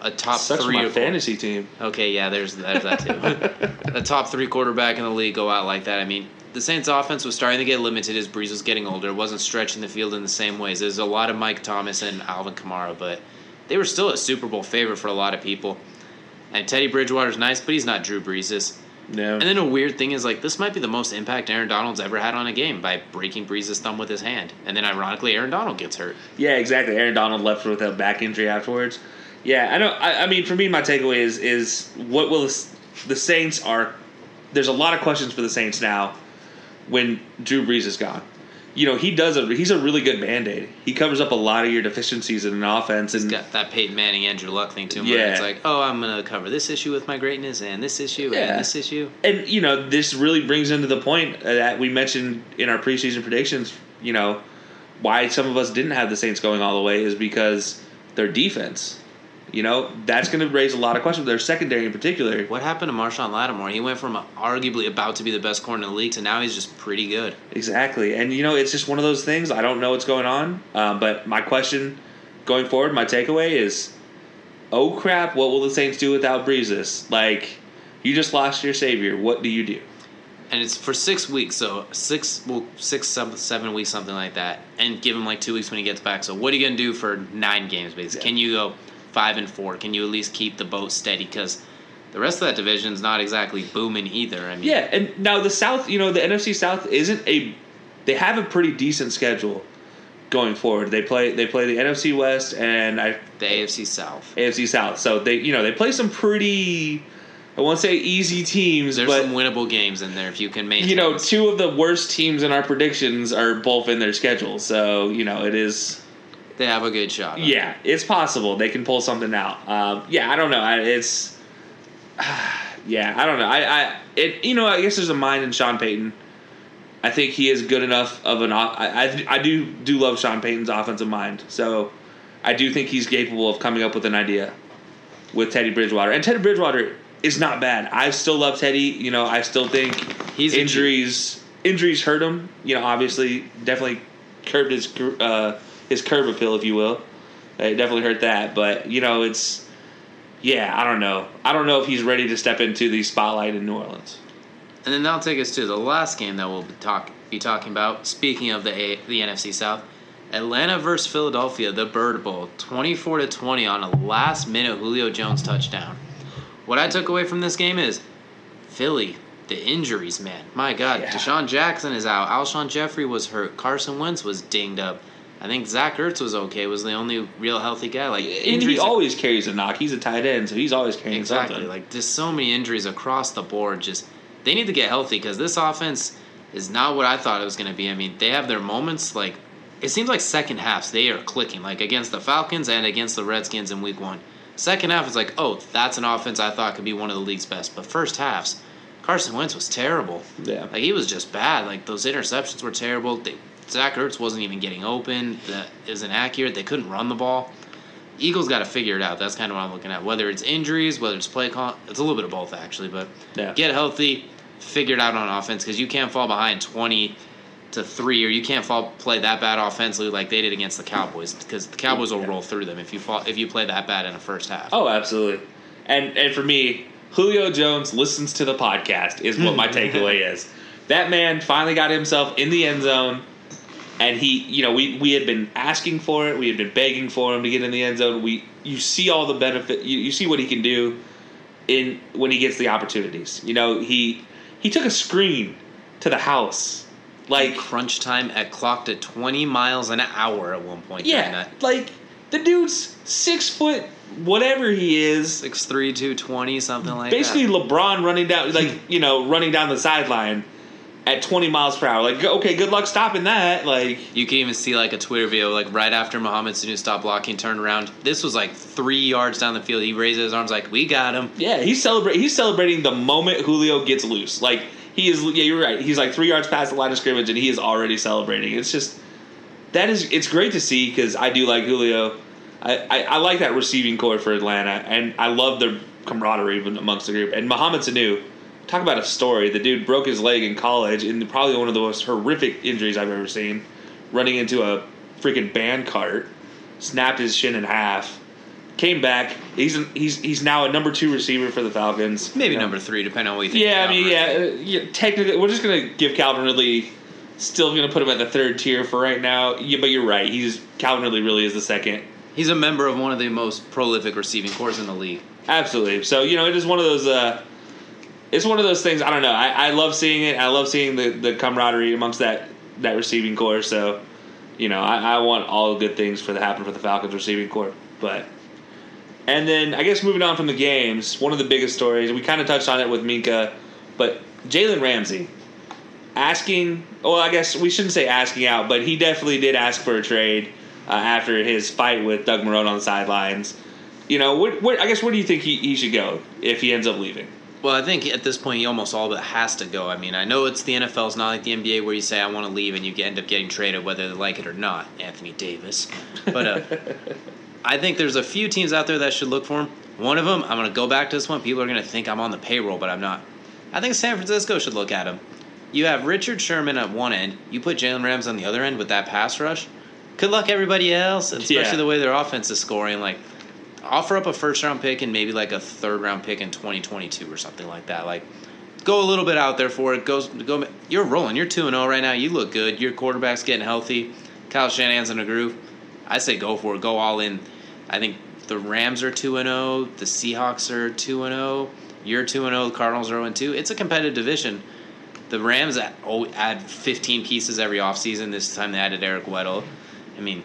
a top Such three my fantasy team. Okay, yeah, there's there's that too. a top three quarterback in the league go out like that. I mean, the Saints' offense was starting to get limited as Brees was getting older. It wasn't stretching the field in the same ways. There's a lot of Mike Thomas and Alvin Kamara, but they were still a Super Bowl favorite for a lot of people. And Teddy Bridgewater's nice, but he's not Drew Brees'. No. And then a weird thing is like this might be the most impact Aaron Donald's ever had on a game by breaking Brees' thumb with his hand. And then ironically, Aaron Donald gets hurt. Yeah, exactly. Aaron Donald left with a back injury afterwards. Yeah, I know. I, I mean, for me, my takeaway is is what will the, the Saints are. There's a lot of questions for the Saints now when Drew Brees is gone. You know, he does a he's a really good band aid. He covers up a lot of your deficiencies in an offense, and got that Peyton Manning, Andrew Luck thing to him. Yeah. It's like, oh, I'm gonna cover this issue with my greatness, and this issue, Yeah. and this issue. and you know this really brings into the point uh, that we mentioned in our preseason predictions. You know why some of us didn't have the Saints going all the way is because their defense. You know that's going to raise a lot of questions. Their secondary in particular. What happened to Marshon Lattimore? He went from arguably about to be the best corner in the league to now he's just pretty good. Exactly, and you know it's just one of those things. I don't know what's going on, um, but my question going forward, my takeaway is, oh crap, what will the Saints do without Breezes? Like, you just lost your savior. What do you do? And it's for six weeks, so six, well, six, seven, weeks, something like that, and give him like two weeks when he gets back. So what are you gonna do for nine games, basically? Can you go five and four? Can you at least keep the boat steady? Because the rest of that division's not exactly booming either. I mean, Yeah, and now the South, you know, the NFC South isn't a. They have a pretty decent schedule going forward. They play they play the NFC West and I, the AFC South. AFC South. So they you know they play some pretty. I won't say easy teams, There's but some winnable games in there if you can make. you know, two of the worst teams in our predictions are both in their schedule. So you know, it is. They have a good shot. Yeah, it's possible they can pull something out. Um, yeah, I don't know. I, it's. Yeah, I don't know. I, I, it, you know, I guess there's a mind in Sean Payton. I think he is good enough of an. off- I, I, I do do love Sean Payton's offensive mind. So, I do think he's capable of coming up with an idea with Teddy Bridgewater. And Teddy Bridgewater is not bad. I still love Teddy. You know, I still think He's injuries injuries hurt him. You know, obviously, definitely curbed his uh, his curb appeal, if you will. It definitely hurt that. But you know, it's yeah. I don't know. I don't know if he's ready to step into the spotlight in New Orleans. And then that'll take us to the last game that we'll be, talk, be talking about. Speaking of the A, the NFC South, Atlanta versus Philadelphia, the Bird Bowl, twenty-four to twenty on a last-minute Julio Jones touchdown. What I took away from this game is Philly, the injuries, man. My God, Yeah. DeSean Jackson is out. Alshon Jeffery was hurt. Carson Wentz was dinged up. I think Zach Ertz was okay. Was the only real healthy guy. Like And he always carries a knock. He's a tight end, so he's always carrying Exactly. something. Like just so many injuries across the board. Just they need to get healthy because this offense is not what I thought it was going to be. I mean, they have their moments. Like it seems like second halves they are clicking. Like against the Falcons and against the Redskins in Week One. Second half is like, oh, that's an offense I thought could be one of the league's best. But first halves, Carson Wentz was terrible. Yeah. Like he was just bad. Like those interceptions were terrible. They Zach Ertz wasn't even getting open. That isn't accurate. They couldn't run the ball. Eagles got to figure it out. That's kind of what I'm looking at. Whether it's injuries, whether it's play call, it's a little bit of both actually. But Yeah. get healthy, figure it out on offense because you can't fall behind twenty to three, or you can't fall play that bad offensively like they did against the Cowboys because the Cowboys will roll through them if you fall if you play that bad in the first half. Oh, absolutely. And and for me, Julio Jones listens to the podcast is what my takeaway is. That man finally got himself in the end zone, and he, you know, we we had been asking for it, we had been begging for him to get in the end zone. We you see all the benefit, you, you see what he can do in when he gets the opportunities. You know, he he took a screen to the house. Like crunch time at clocked at 20 miles an hour at one point. yeah, that. like the dude's six foot whatever he is, six three two twenty something like basically that. LeBron running down, like you know, running down the sideline at 20 miles per hour. Like, okay, good luck stopping that. Like, You can even see like a Twitter video, like right after Mohamed Sanu stopped blocking, turned around. This was like three yards down the field. He raises his arms like, "We got him." yeah, he's celebrating. He's celebrating the moment Julio gets loose. Like, he is. Yeah, you're right. He's like three yards past the line of scrimmage, and he is already celebrating. It's just that is. It's great to see because I do like Julio. I, I, I like that receiving corps for Atlanta, and I love their camaraderie amongst the group. And Mohamed Sanu, talk about a story. The dude broke his leg in college in probably one of the most horrific injuries I've ever seen, running into a freaking band cart, snapped his shin in half, came back. He's he's he's now a number two receiver for the Falcons. Maybe You know? number three, depending on what you think. Yeah, I mean, yeah, uh, yeah. Technically, we're just gonna give Calvin Ridley. Still gonna put him at the third tier for right now. Yeah, but you're right. He's Calvin Ridley really is the second. He's a member of one of the most prolific receiving corps in the league. Absolutely. So you know, it is one of those. Uh, it's one of those things. I don't know. I, I love seeing it. I love seeing the, the camaraderie amongst that that receiving corps. So, you know, I, I want all good things for to happen for the Falcons receiving corps. But, and then I guess moving on from the games, one of the biggest stories we kind of touched on it with Minkah, but Jalen Ramsey asking. Well, I guess we shouldn't say asking out, but he definitely did ask for a trade uh, after his fight with Doug Marrone on the sidelines. You know, where, I guess where do you think he, he should go if he ends up leaving? Well, I think at this point he almost all but has to go. I mean, I know it's the NFL. It's not like the NBA where you say I want to leave and you end up getting traded whether they like it or not. Anthony Davis, but uh, I think there's a few teams out there that should look for him. One of them, I'm going to go back to this one. People are going to think I'm on the payroll, but I'm not. I think San Francisco should look at him. You have Richard Sherman at one end. You put Jalen Rams on the other end with that pass rush. Good luck, everybody else, especially Yeah. the way their offense is scoring. Like, offer up a first round pick and maybe like a third round pick in 2022 or something like that. Like, go a little bit out there for it. Goes go. You're rolling. You're two and zero right now. You look good. Your quarterback's getting healthy. Kyle Shanahan's in a groove. I say go for it. Go all in. I think the Rams are two and zero. The Seahawks are two and zero. You're two and zero. The Cardinals are zero and two. It's a competitive division. The Rams oh, add 15 pieces every offseason. This time they added Eric Weddle. I mean,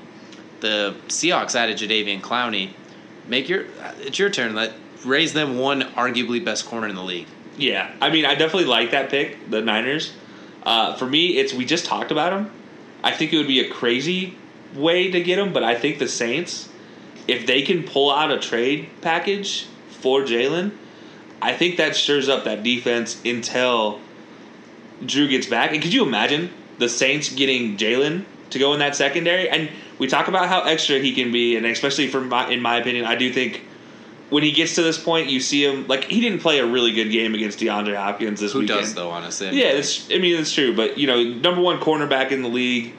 the Seahawks added Jadeveon Clowney. Make your it's your turn. Let raise them one arguably best corner in the league. Yeah, I mean, I definitely like that pick, the Niners. Uh, for me, it's we just talked about them. I think it would be a crazy way to get them, but I think the Saints, if they can pull out a trade package for Jalen, I think that stirs up that defense until Drew gets back. And could you imagine the Saints getting Jalen to go in that secondary? And we talk about how extra he can be, and especially for my, in my opinion, I do think when he gets to this point, you see him like he didn't play a really good game against DeAndre Hopkins this Who weekend. does though? Honestly, Yeah, it's, I mean it's true, but you know, number one cornerback in the league,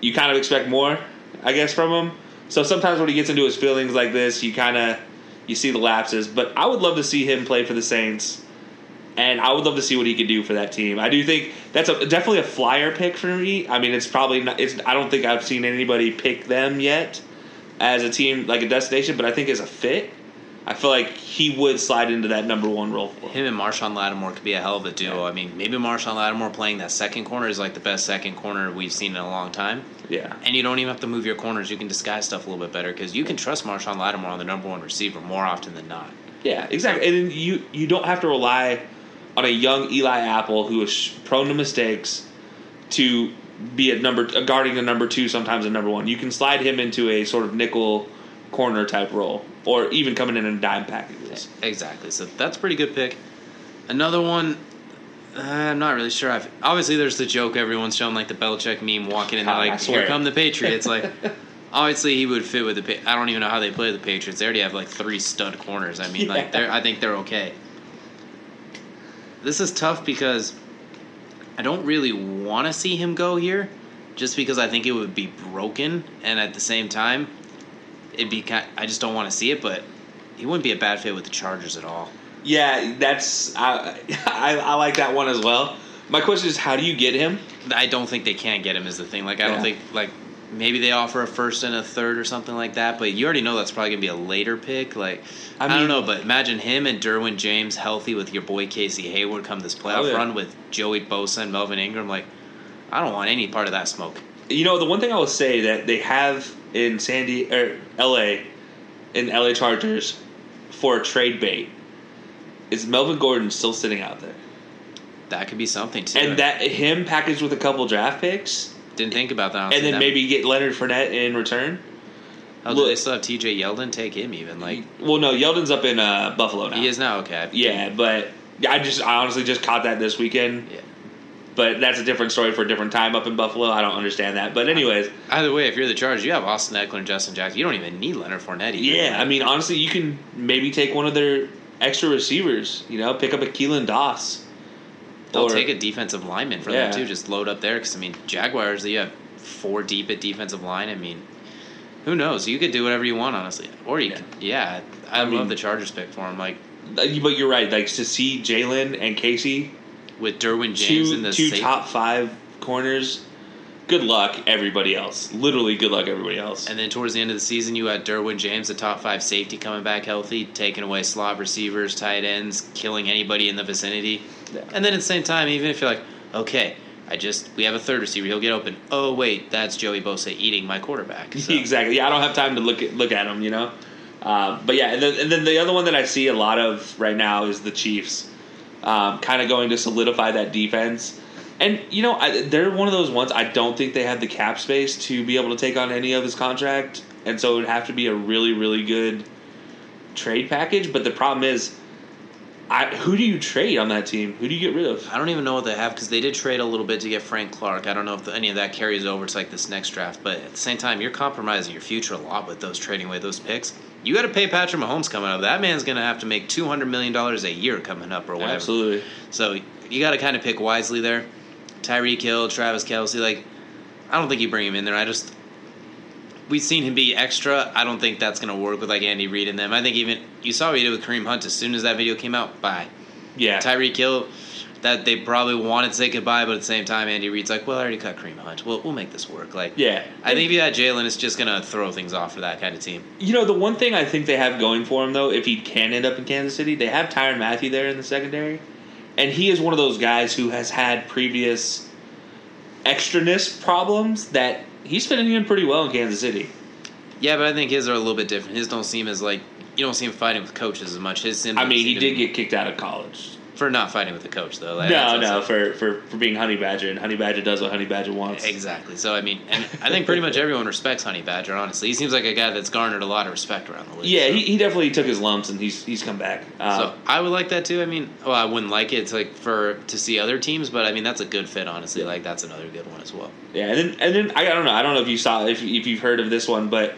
you kind of expect more, I guess, from him. So sometimes when he gets into his feelings like this, you kind of you see the lapses. But I would love to see him play for the Saints, and I would love to see what he could do for that team. I do think that's a, definitely a flyer pick for me. I mean, it's probably not. It's I don't think I've seen anybody pick them yet as a team like a destination, but I think as a fit. I feel like he would slide into that number one role. For him. him and Marshon Lattimore could be a hell of a duo. I mean, maybe Marshon Lattimore playing that second corner is like the best second corner we've seen in a long time. Yeah. And you don't even have to move your corners. You can disguise stuff a little bit better because you can trust Marshon Lattimore on the number one receiver more often than not. Yeah, exactly. And you you don't have to rely on a young Eli Apple who is prone to mistakes to be a number a guarding a number two, sometimes a number one. You can slide him into a sort of nickel corner type role, or even coming in in dime packages. Exactly. So that's a pretty good pick. Another one, Uh, I'm not really sure. I've, obviously, there's the joke everyone's showing, like the Belichick meme, walking in, there, I like, "Here come the Patriots." Like, obviously, he would fit with the. I don't even know how they play the Patriots. They already have like three stud corners. I mean, like, Yeah. they're. I think they're okay. This is tough because I don't really want to see him go here, just because I think it would be broken, and at the same time, it'd be. Kind, I just don't want to see it, but he wouldn't be a bad fit with the Chargers at all. Yeah, that's I, I I like that one as well. My question is, how do you get him? I don't think they can get him is the thing. Like I Yeah. don't think like maybe they offer a first and a third or something like that, but you already know that's probably gonna be a later pick. Like I I, don't know, but imagine him and Derwin James healthy with your boy Casey Hayward come this playoff Oh, yeah. run with Joey Bosa and Melvin Ingram. Like I don't want any part of that smoke. You know, the one thing I will say that they have in Sandy or er, L.A. in L.A. Chargers for a trade bait is Melvin Gordon still sitting out there, That could be something too. and that him packaged with a couple draft picks, didn't think about that. and then maybe get Leonard Fournette in return. oh, do look- they still have T.J. Yeldon? Take him even like Well, no, Yeldon's up in uh, Buffalo now. he is now. Okay, Yeah, but I just I honestly just caught that this weekend. Yeah. But that's a different story for a different time up in Buffalo. I don't understand that. But anyways, Either way, if you're the Chargers, you have Austin Ekeler and Justin Jackson. You don't even need Leonard Fournette. Either. yeah, I mean honestly, you can maybe take one of their extra receivers. You know, pick up a Keelan Doss. They'll Or- take a defensive lineman for Yeah. that too. Just load up there because I mean, Jaguars. You have four deep at defensive line. I mean, who knows? You could do whatever you want, honestly. Or you, Yeah. could, yeah. I, I love mean- the Chargers pick for him. Like But you're right. Like to see Jalen and Casey, with Derwin James in the two safety- top five corners. Good luck, everybody else. Literally, good luck, everybody else. And then towards the end of the season, you had Derwin James, the top five safety, coming back healthy, taking away slot receivers, tight ends, killing anybody in the vicinity. Yeah. And then at the same time, even if you're like, okay, I just we have a third receiver, he'll get open. Oh wait, that's Joey Bosa eating my quarterback. So, exactly. Yeah, I don't have time to look at look at them. You know. Uh, but yeah, and then, and then the other one that I see a lot of right now is the Chiefs, um, kind of going to solidify that defense. And you know, I, they're one of those ones. I don't think they have the cap space to be able to take on any of his contract, and so it would have to be a really, really good trade package. But the problem is, I, who do you trade on that team? Who do you get rid of? I don't even know what they have because they did trade a little bit to get Frank Clark. I don't know if the, any of that carries over to like this next draft, but at the same time, you're compromising your future a lot with those trading away those picks. You got to pay Patrick Mahomes coming up. That man's going to have to make two hundred million dollars a year coming up or whatever. Absolutely. So you got to kind of pick wisely there. Tyreek Hill, Travis Kelce, like I don't think you bring him in there. I just we've seen him be extra. I don't think that's going to work with like Andy Reid and them. I think even you saw what he did with Kareem Hunt as soon as that video came out. Bye. Yeah. Tyreek Hill, that they probably wanted to say goodbye, but at the same time, Andy Reid's like, well, I already cut Kareem Hunt. We'll, we'll make this work. Like, Yeah. I think if you had Jalen, it's just going to throw things off for that kind of team. You know, the one thing I think they have going for him, though, if he can end up in Kansas City, they have Tyrann Mathieu there in the secondary. And he is one of those guys who has had previous extraness problems that he's fitting in pretty well in Kansas City. Yeah, but I think his are a little bit different. His don't seem as like you don't see him fighting with coaches as much. His I mean, he did get kicked out of college. For not fighting with the coach though. Like, no, no, for, for, for being Honey Badger, and Honey Badger does what Honey Badger wants. Exactly. So I mean, and I think pretty much everyone respects Honey Badger. Honestly, he seems like a guy that's garnered a lot of respect around the league. Yeah, so. he, he definitely took his lumps, and he's he's come back. Uh, So I would like that too. I mean, well, I wouldn't like it to like for to see other teams, but I mean that's a good fit. Honestly, like that's another good one as well. Yeah, and then and then I, I don't know. I don't know if you saw if if you've heard of this one, but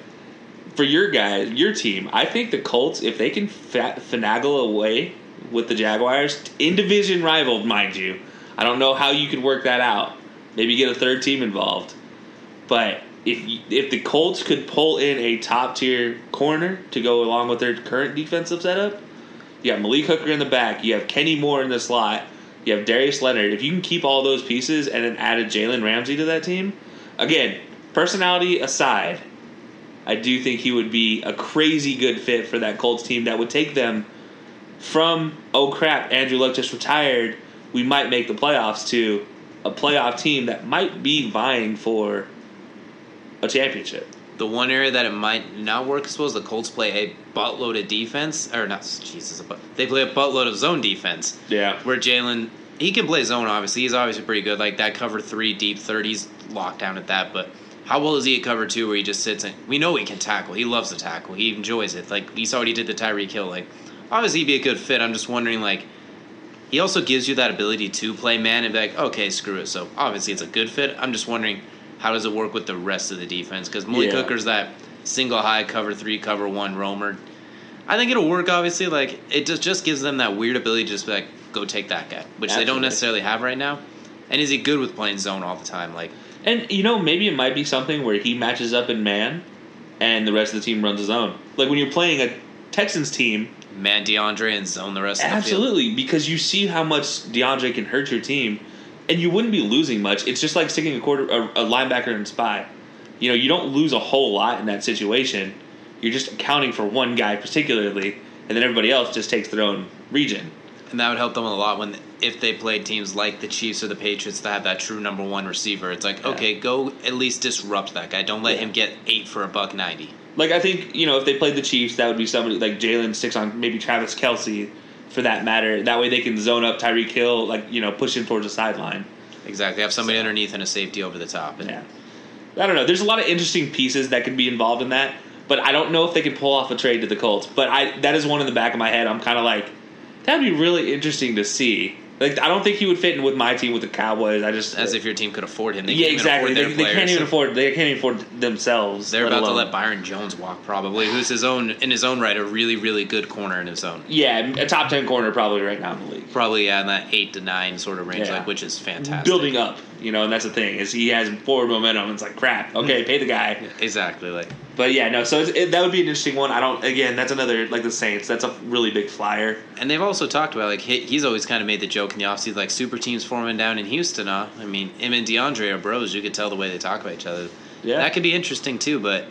for your guys, your team, I think the Colts, if they can fa- finagle away with the Jaguars, in division rival, mind you, I don't know how you could work that out. Maybe get a third team involved, but if if the Colts could pull in a top tier corner to go along with their current defensive setup, you have Malik Hooker in the back, you have Kenny Moore in the slot, you have Darius Leonard. If you can keep all those pieces and then add a Jalen Ramsey to that team, again, personality aside, I do think he would be a crazy good fit for that Colts team that would take them from oh crap, Andrew Luck just retired. We might make the playoffs to a playoff team that might be vying for a championship. The one area that it might not work, as well is the Colts play a buttload of defense, or not Jesus, but they play a buttload of zone defense. Yeah. Where Jalen, he can play zone. Obviously, he's obviously pretty good. Like that cover three deep thirties locked down at that. But how well is he at cover two, where he just sits and we know he can tackle. He loves to tackle. He enjoys it. Like you saw what he did to Tyreek Hill. Like obviously he'd be a good fit. I'm just wondering like. he also gives you that ability to play man and be like, okay, screw it. So obviously it's a good fit. I'm just wondering how does it work with the rest of the defense? Because Malik Yeah. Hooker's that single high cover three, cover one roamer. I think it'll work. Obviously, like it just just gives them that weird ability to just be like, go take that guy, which they don't necessarily have right now. And is he good with playing zone all the time? Like And you know, maybe it might be something where he matches up in man, and the rest of the team runs his own. Like when you're playing a Texans team, man DeAndre and zone the rest of the absolutely, because you see how much DeAndre can hurt your team, and you wouldn't be losing much. It's just like sticking a quarter, a, a linebacker in spy. You know, you don't lose a whole lot in that situation. You're just accounting for one guy particularly, and then everybody else just takes their own region. And that would help them a lot when if they played teams like the Chiefs or the Patriots that have that true number one receiver. It's like, okay, go at least disrupt that guy. Don't let Yeah. him get eight for a buck ninety. Like I think you know if they played the Chiefs, that would be somebody like Jalen sticks on maybe Travis Kelce, for that matter. That way they can zone up Tyreek Hill, like you know, push him towards the sideline. Exactly. Have somebody underneath and a safety over the top. And Yeah, I don't know. There's a lot of interesting pieces that could be involved in that, but I don't know if they can pull off a trade to the Colts. But I that is one in the back of my head. I'm kind of like that'd be really interesting to see. Like I don't think he would fit in with my team with the Cowboys. I just as if your team could afford him. They yeah exactly. afford They, they can't even afford. They can't even afford themselves. They're about to let Byron Jones walk, probably, who's his own in his own right, a really, really good corner in his own. yeah a top ten corner probably right now in the league. Probably yeah, in that eight to nine sort of range, Yeah. like which is fantastic. building up, you know, and that's the thing is he has forward momentum. It's like crap. Okay, pay the guy. Exactly. Like But yeah, no. So it's, it, that would be an interesting one. I don't. Again, that's another like the Saints. That's a really big flyer. And they've also talked about like he, he's always kind of made the joke in the offseason like super teams forming down in Houston. Huh? I mean, him and DeAndre are bros. You could tell the way they talk about each other. Yeah. that could be interesting too. But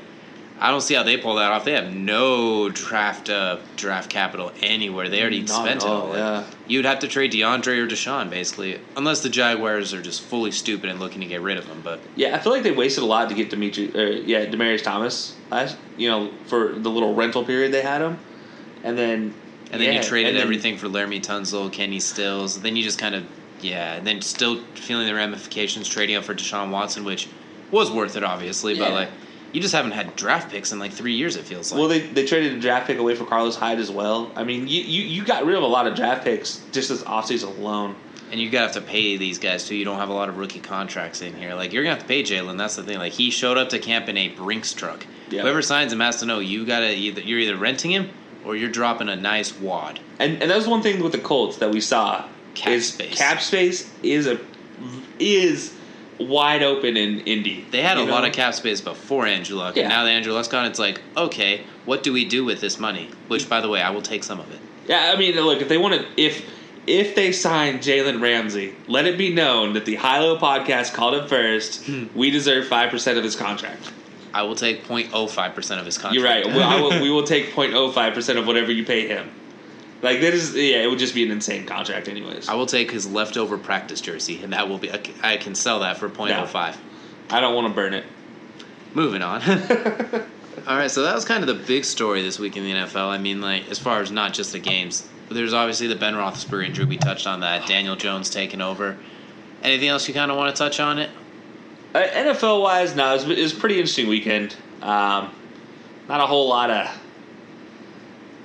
I don't see how they pull that off. They have no draft uh, draft capital anywhere. They already Not spent at it all, all. Yeah. You'd have to trade DeAndre or Deshaun basically, unless the Jaguars are just fully stupid and looking to get rid of him. But Yeah, I feel like they wasted a lot to get Dimitri. Or, yeah, Demaryius Thomas last. You know, for the little rental period they had him, and then And then yeah, you traded then- everything for Laremy Tunsil, Kenny Stills. Then you just kind of, yeah, and then still feeling the ramifications, trading up for Deshaun Watson, which was worth it, obviously, but like, you just haven't had draft picks in like three years, it feels like. Well, they, they traded a draft pick away for Carlos Hyde as well. I mean, you, you, you got rid of a lot of draft picks just this offseason alone. and you gotta have to pay these guys too. You don't have a lot of rookie contracts in here. Like, you're gonna have to pay Jalen. That's the thing. Like, he showed up to camp in a Brinks truck. Yeah. Whoever signs him has to know you gotta either, you're either renting him or you're dropping a nice wad. And and that was one thing with the Colts that we saw Cap is space. cap space is a is wide open in Indy. They had a know? lot of cap space before Andrew Luck, Yeah. and now that Andrew Luck's gone, it's like, okay, what do we do with this money? Which, by the way, I will take some of it. Yeah, I mean, look, if they want to, if if they sign Jalen Ramsey, let it be known that the High Low podcast called it first. Hmm. we deserve five percent of his contract. I will take 0.05 percent of his contract. You're right. I will, we will take 0.05 percent of whatever you pay him. Like that is, yeah, it would just be an insane contract, anyways. I will take his leftover practice jersey, and that will be. I can sell that for 0.05. I don't want to burn it. Moving on. All right, so that was kind of the big story this week in the NFL. I mean, like as far as not just the games, there's obviously the Ben Roethlisberger injury. We touched on that. Daniel Jones taking over. Anything else you kind of want to touch on it? Uh, NFL wise, no, it was, it was a pretty interesting weekend. Um, not a whole lot of.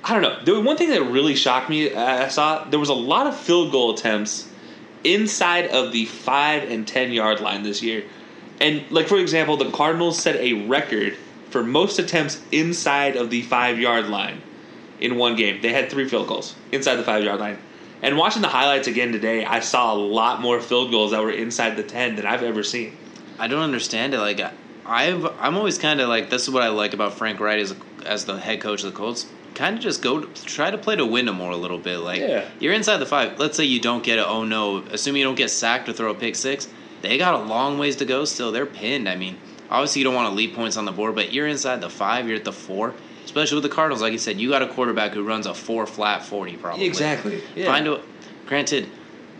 I don't know. One thing that really shocked me. I saw there was a lot of field goal attempts inside of the five and ten yard line this year, and like for example, the Cardinals set a record for most attempts inside of the five yard line in one game. They had three field goals inside the five yard line. And watching the highlights again today, I saw a lot more field goals that were inside the ten than I've ever seen. I don't understand it. Like I've, I'm always kind of like this is what I like about Frank Reich as as the head coach of the Colts. Kind of just go try to play to win them more a little bit. Like Yeah. you're inside the five. Let's say you don't get a oh no. Assuming you don't get sacked or throw a pick six, they got a long ways to go. Still, they're pinned. I mean, obviously you don't want to leave points on the board, but you're inside the five. You're at the four. Especially with the Cardinals, like you said, you got a quarterback who runs a four flat forty probably. Exactly, yeah. Find a. Granted,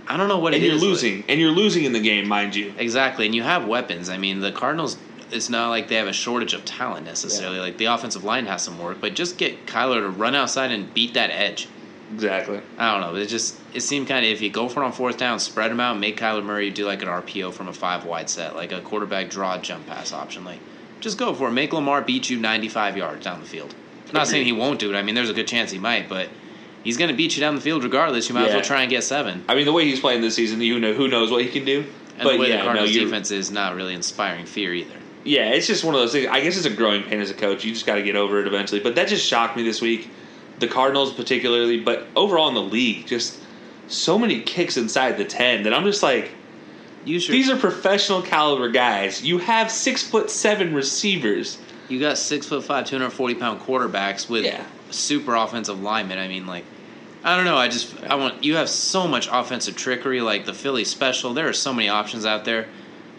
I don't know what and it you're is, losing, and you're losing in the game, mind you. Exactly, and you have weapons. I mean, the Cardinals. It's not like they have a shortage of talent necessarily. Yeah. Like the offensive line has some work, but just get Kyler to run outside and beat that edge. Exactly. I don't know. It just it seemed kind of if you go for it on fourth down, spread them out, make Kyler Murray do like an RPO from a five wide set, like a quarterback draw jump pass option. Like just go for it. Make Lamar beat you ninety five yards down the field. I'm not saying he won't do it. I mean, there's a good chance he might, but he's going to beat you down the field regardless. You might as well try and get seven. I mean, the way he's playing this season, you know who knows what he can do. And but the way yeah, the Cardinals you're- defense is not really inspiring fear either. Yeah, it's just one of those things. I guess it's a growing pain as a coach. You just got to get over it eventually. But that just shocked me this week. The Cardinals, particularly, but overall in the league, just so many kicks inside the ten that I'm just like, You sure? these are professional caliber guys. You have six foot seven receivers. you got six foot five, two hundred forty pound quarterbacks with Yeah. super offensive linemen. I mean, like, I don't know. I just I want you have so much offensive trickery, like the Philly special. There are so many options out there.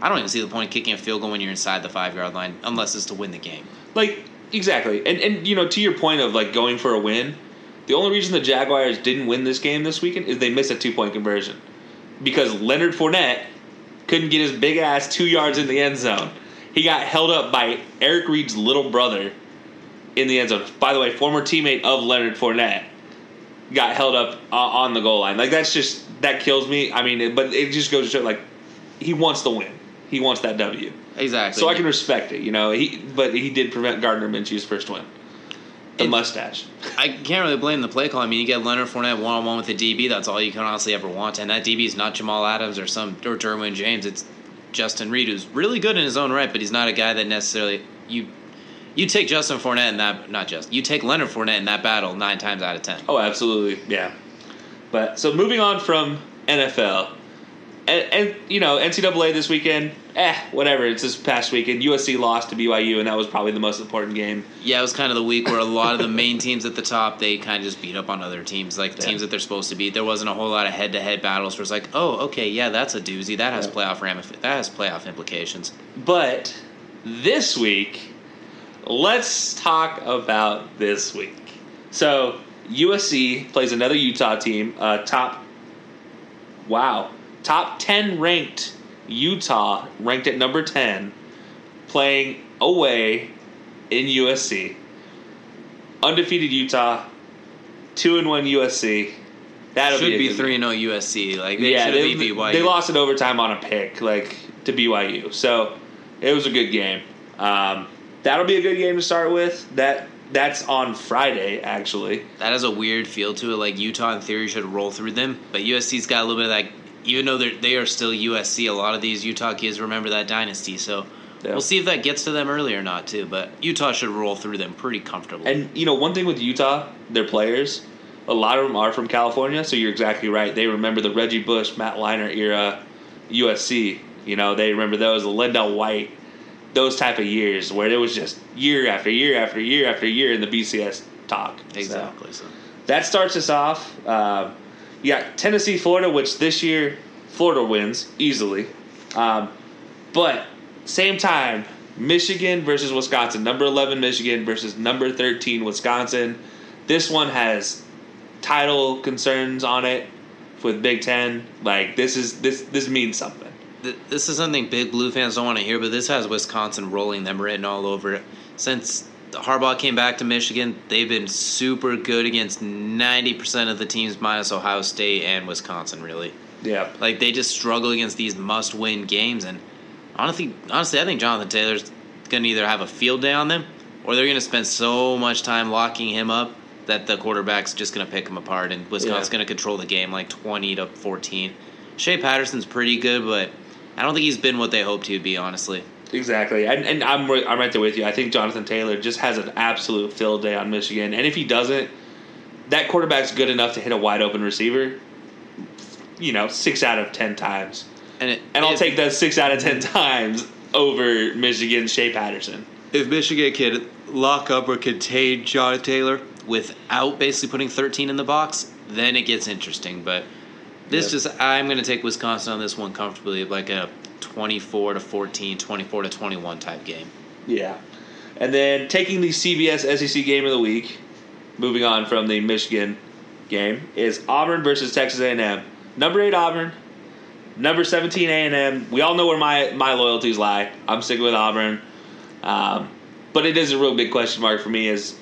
I don't even see the point of kicking a field goal when you're inside the five yard line, unless it's to win the game. Like exactly, and and you know to your point of like going for a win, the only reason the Jaguars didn't win this game this weekend is they missed a two point conversion because Leonard Fournette couldn't get his big ass two yards in the end zone. He got held up by Eric Reid's little brother in the end zone. By the way, former teammate of Leonard Fournette got held up uh, on the goal line. Like that's just that kills me. I mean, but it just goes to show like he wants the win. He wants that W. Exactly. So I can respect it, you know. He but he did prevent Gardner Minshew's first win. The And- mustache. I can't really blame the play call. I mean, you get Leonard Fournette one on one with a DB. That's all you can honestly ever want. And that DB is not Jamal Adams or some or Derwin James. It's Justin Reid, who's really good in his own right, but he's not a guy that necessarily you. You take Justin Fournette in that not just you take Leonard Fournette in that battle nine times out of ten. Oh, absolutely, yeah. But so moving on from NFL, and, and you know NCAA this weekend, eh, whatever. It's this past weekend. USC lost to BYU, and that was probably the most important game. Yeah, it was kind of the week where a lot of the main teams at the top they kind of just beat up on other teams, like the teams that they're supposed to beat. There wasn't a whole lot of head-to-head battles where it's like, oh, okay, yeah, that's a doozy. That has Yeah. playoff ramif- that has playoff implications. But this week, let's talk about this week. So USC plays another Utah team, uh, top, wow, top ten ranked Utah, ranked at number ten, playing away in USC. Undefeated Utah, two and one USC. That'll Should be good three 0 USC. Like they yeah, should they, they lost in overtime on a pick, like to BYU. So it was a good game. Um, that'll be a good game to start with. That that's on Friday, actually. That has a weird feel to it. Like Utah, in theory, should roll through them, but USC's got a little bit of that. Even though they're, they are still USC, a lot of these Utah kids remember that dynasty. So Yeah. we'll see if that gets to them early or not, too. But Utah should roll through them pretty comfortably. And you know, one thing with Utah, their players, a lot of them are from California. So you're exactly right. They remember the Reggie Bush, Matt Leinart era, USC. You know, they remember those, the LenDale White, those type of years where it was just year after year after year after year in the BCS talk. Exactly. So. that starts us off. Um, you got Tennessee, Florida, which this year Florida wins easily. Um, but same time, Michigan versus Wisconsin. Number eleven Michigan versus number thirteen Wisconsin. This one has title concerns on it with Big Ten. Like this is this this means something. This is something big blue fans don't want to hear, but this has Wisconsin rolling them written all over it. Since Harbaugh came back to Michigan, they've been super good against 90% of the teams minus Ohio State and Wisconsin, really. Yeah. Like they just struggle against these must-win games, and honestly, honestly, I think Jonathan Taylor's going to either have a field day on them, or they're going to spend so much time locking him up that the quarterback's just going to pick him apart, and Wisconsin's Yeah. going to control the game like twenty to fourteen. Shea Patterson's pretty good, but I don't think he's been what they hoped he would be. Honestly, Exactly, and, and I'm I'm right there with you. I think Jonathan Taylor just has an absolute field day on Michigan, and if he doesn't, that quarterback's good enough to hit a wide open receiver. You know, six out of ten times, and it, and I'll take that six out of ten times over Michigan's Shea Patterson. if Michigan could lock up or contain Jonathan Taylor without basically putting 13 in the box, then it gets interesting. But this Yeah. just, I'm going to take Wisconsin on this one comfortably, like a 24 to 14, 24 to 21 type game. Yeah, and then taking the CBS SEC game of the week, moving on from the Michigan game is Auburn versus Texas A&M. Number eight Auburn, number seventeen A&M. We all know where my my loyalties lie. I'm sticking with Auburn, um, but it is a real big question mark for me is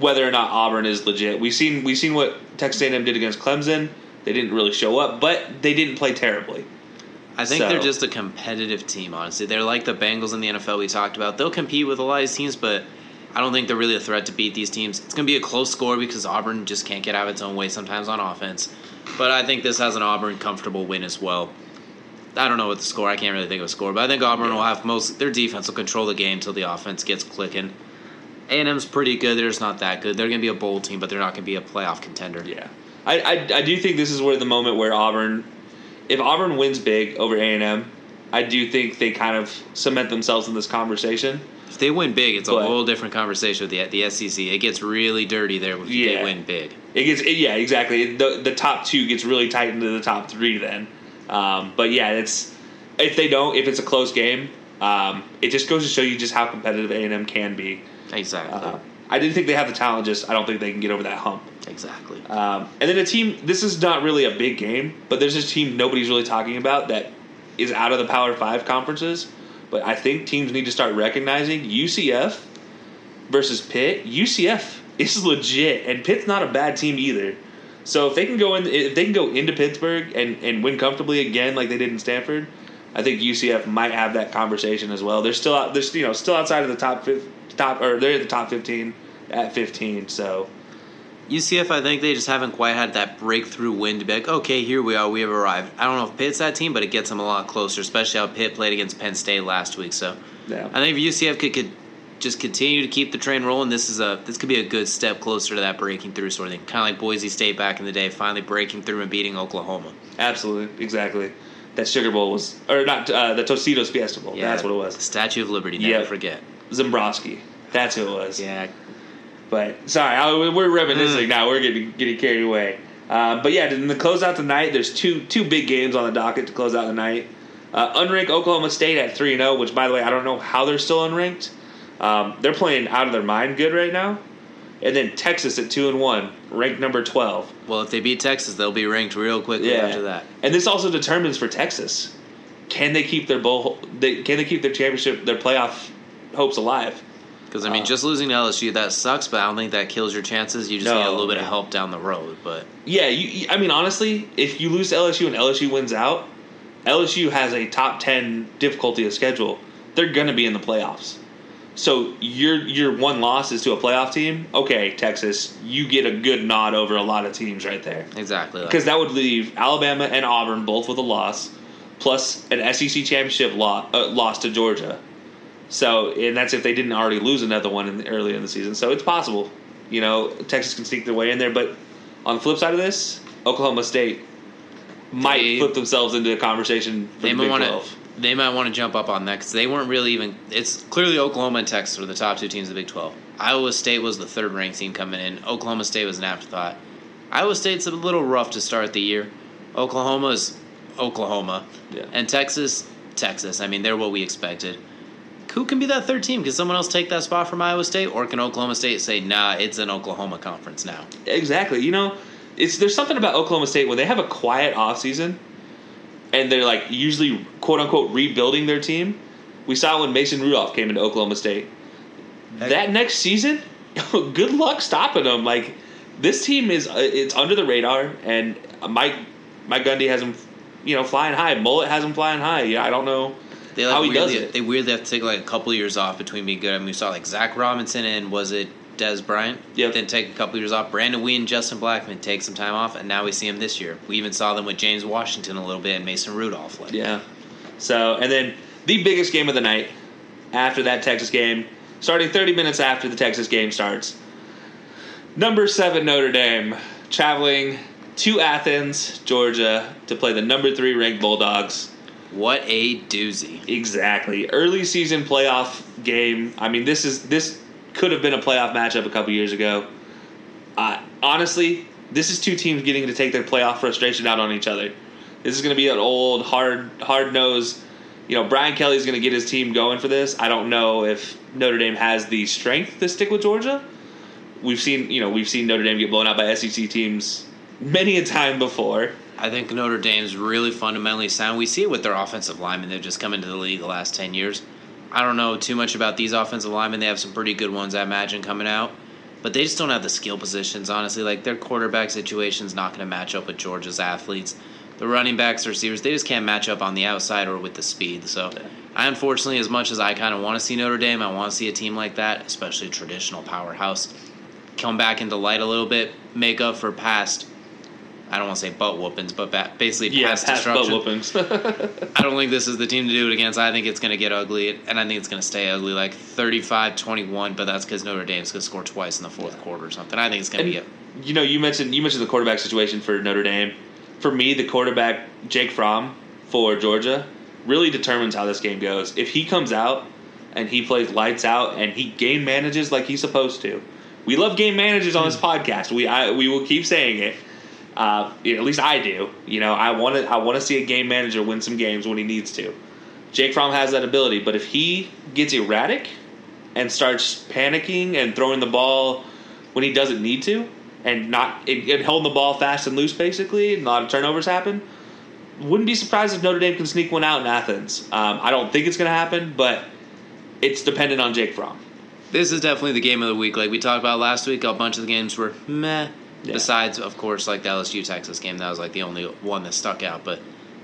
whether or not Auburn is legit. We've seen we've seen what Texas A&M did against Clemson. They didn't really show up, but they didn't play terribly. I think So- they're just a competitive team, honestly. They're like the Bengals in the NFL we talked about. They'll compete with a lot of these teams, but I don't think they're really a threat to beat these teams. It's going to be a close score because Auburn just can't get out of its own way sometimes on offense. But I think this has an Auburn comfortable win as well. I don't know what the score. I can't really think of a score, but I think Auburn will have most. Their defense will control the game until the offense gets clicking. A and M's pretty good. They're just not that good. They're going to be a bowl team, but they're not going to be a playoff contender. Yeah, I, I I do think this is where the moment where Auburn, if Auburn wins big over A and M, I do think they kind of cement themselves in this conversation. If they win big, it's a whole different conversation with the the SEC. It gets really dirty there if Yeah. they win big. It gets it, yeah exactly. The the top two gets really tight into the top three then. Um, but yeah, it's if they don't, if it's a close game, um, it just goes to show you just how competitive A and M can be. Exactly. Uh, I didn't think they have the talent. Just I don't think they can get over that hump. exactly. Um, and then a team. This is not really a big game, but there's this team nobody's really talking about that is out of the Power Five conferences. But I think teams need to start recognizing UCF versus Pitt. UCF is legit, and Pitt's not a bad team either. So if they can go in, if they can go into Pittsburgh and, and win comfortably again, like they did in Stanford, I think UCF might have that conversation as well. They're still out. They're you know still outside of the top fif- top or they're the top fifteen at fifteen. So UCF, I think they just haven't quite had that breakthrough win to be like, okay, here we are, we have arrived. I don't know if Pitt's that team, but it gets them a lot closer, especially how Pitt played against Penn State last week. So Yeah. I think if UCF could, could just continue to keep the train rolling, this is a this could be a good step closer to that breaking through sort of thing. Kind of like Boise State back in the day, finally breaking through and beating Oklahoma. Absolutely, exactly. That Sugar Bowl was, or not uh, the Tostitos Fiesta Bowl. That's what it was. Statue of Liberty, never Yep. forget. Zabransky. That's who it was. Yeah, But sorry, I, we're reminiscing now. We're getting getting carried away. Uh, but yeah, in the closeout tonight, there's two two big games on the docket to close out the night. Uh, unranked Oklahoma State at three and zero, which by the way, I don't know how they're still unranked. Um, they're playing out of their mind good right now. And then Texas at two and one, ranked number twelve. well, if they beat Texas, they'll be ranked real quickly after that. And this also determines for Texas, can they keep their bowl? They, can they keep their championship, their playoff hopes alive? Because I mean, Uh, just losing to LSU that sucks, but I don't think that kills your chances. You just No, need a little bit of help down the road. But Yeah, you, you- I mean, honestly, if you lose to LSU and LSU wins out, LSU has a top ten difficulty of schedule. They're going to be in the playoffs. So your your one loss is to a playoff team. Okay, Texas, you get a good nod over a lot of teams right there. exactly, Because that would leave Alabama and Auburn both with a loss, plus an SEC championship loss, uh, loss to Georgia. So, and that's if they didn't already lose another one in the, early in the season. So it's possible, you know, Texas can sneak their way in there. But on the flip side of this, Oklahoma State might They- flip themselves into a conversation for they the might Big want to 12. They might want to jump up on that because they weren't really even. It's clearly Oklahoma and Texas were the top two teams of the Big Twelve. Iowa State was the third ranked team coming in. Oklahoma State was an afterthought. Iowa State's a little rough to start the year. Oklahoma's Oklahoma, Yeah. and Texas, Texas. I mean, they're what we expected. Who can be that third team? Can someone else take that spot from Iowa State, or can Oklahoma State say, "Nah, it's an Oklahoma conference now"? Exactly. You know, it's there's something about Oklahoma State when they have a quiet offseason and they're like usually quote unquote rebuilding their team. We saw when Mason Rudolph came into Oklahoma State. That next season, good luck stopping them. Like this team is uh, it's under the radar, and Mike Mike Gundy has them, you know, flying high. Mullet has them flying high. Yeah, I don't know They like how he does it. They weirdly have to take like a couple years off between being good. I mean, we saw like Zach Robinson and was it Dez Bryant? Yep. Then take a couple years off. Brandon Weeden, Justin Blackmon take some time off, and now we see him this year. We even saw them with James Washington a little bit and Mason Rudolph. Like, Yeah. So, and then the biggest game of the night after that Texas game, starting 30 minutes after the Texas game starts. Number seven Notre Dame traveling to Athens, Georgia, to play the number three ranked Bulldogs. What a doozy! Exactly. Early season playoff game. I mean, this is this could have been a playoff matchup a couple years ago. Uh, honestly, this is two teams getting to take their playoff frustration out on each other. This is going to be an old, hard, hard nosed. You know, Brian Kelly's going to get his team going for this. I don't know if Notre Dame has the strength to stick with Georgia. We've seen, you know, we've seen Notre Dame get blown out by SEC teams many a time before. I think Notre Dame's really fundamentally sound. We see it with their offensive linemen. They've just come into the league the last 10 years. I don't know too much about these offensive linemen. They have some pretty good ones, I imagine, coming out. But they just don't have the skill positions, honestly. Like, their quarterback situation's not going to match up with Georgia's athletes. The running backs, receivers, they just can't match up on the outside or with the speed. So I unfortunately, as much as I kind of want to see Notre Dame, I want to see a team like that, especially a traditional powerhouse, come back into light a little bit, make up for past. I don't want to say butt whoopings, but ba- basically Yeah, past past butt destruction. whoopings. I don't think this is the team to do it against. I think it's going to get ugly, and I think it's going to stay ugly, like 35-21, but that's because Notre Dame's going to score twice in the fourth quarter or something. I think it's going to be a you know, you mentioned you mentioned the quarterback situation for Notre Dame. For me, the quarterback Jake Fromm for Georgia really determines how this game goes. If he comes out and he plays lights out and he game manages like he's supposed to, we love game managers on this hmm. podcast. We I, we will keep saying it. Uh, at least I do. You know, I want to I want to see a game manager win some games when he needs to. Jake Fromm has that ability, but if he gets erratic and starts panicking and throwing the ball when he doesn't need to, and not and and holding the ball fast and loose, basically, and a lot of turnovers happen. Wouldn't be surprised if Notre Dame can sneak one out in Athens. Um, I don't think it's going to happen, but it's dependent on Jake Fromm. This is definitely the game of the week. Like we talked about last week, a bunch of the games were meh. Yeah. Besides, of course, like the LSU Texas game, that was like the only one that stuck out. But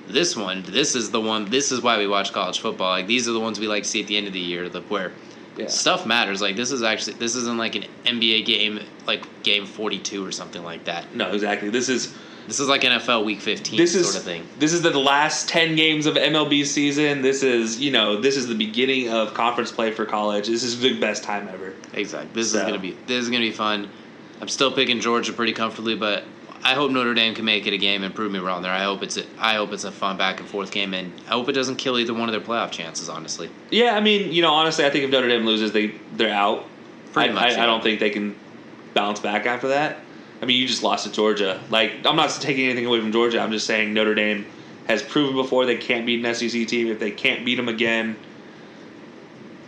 this one, this is the one. This is why we watch college football. Like these are the ones we like to see at the end of the year, the where Yeah. stuff matters. Like this is actually this isn't like an NBA game, like game forty two or something like that. No, exactly. This is This is like NFL Week fifteen this sort is of thing. this is the last ten games of MLB season. This is you know this is the beginning of conference play for college. This is the best time ever. Exactly. This So- is gonna be this is gonna be fun. I'm still picking Georgia pretty comfortably, but I hope Notre Dame can make it a game and prove me wrong there. I hope it's a, I hope it's a fun back and forth game, and I hope it doesn't kill either one of their playoff chances. Honestly, Yeah, I mean, you know, honestly, I think if Notre Dame loses, they they're out. Pretty I, much, I, yeah. I don't think they can bounce back after that. I mean, you just lost to Georgia. Like, I'm not taking anything away from Georgia. I'm just saying Notre Dame has proven before they can't beat an SEC team. If they can't beat them again,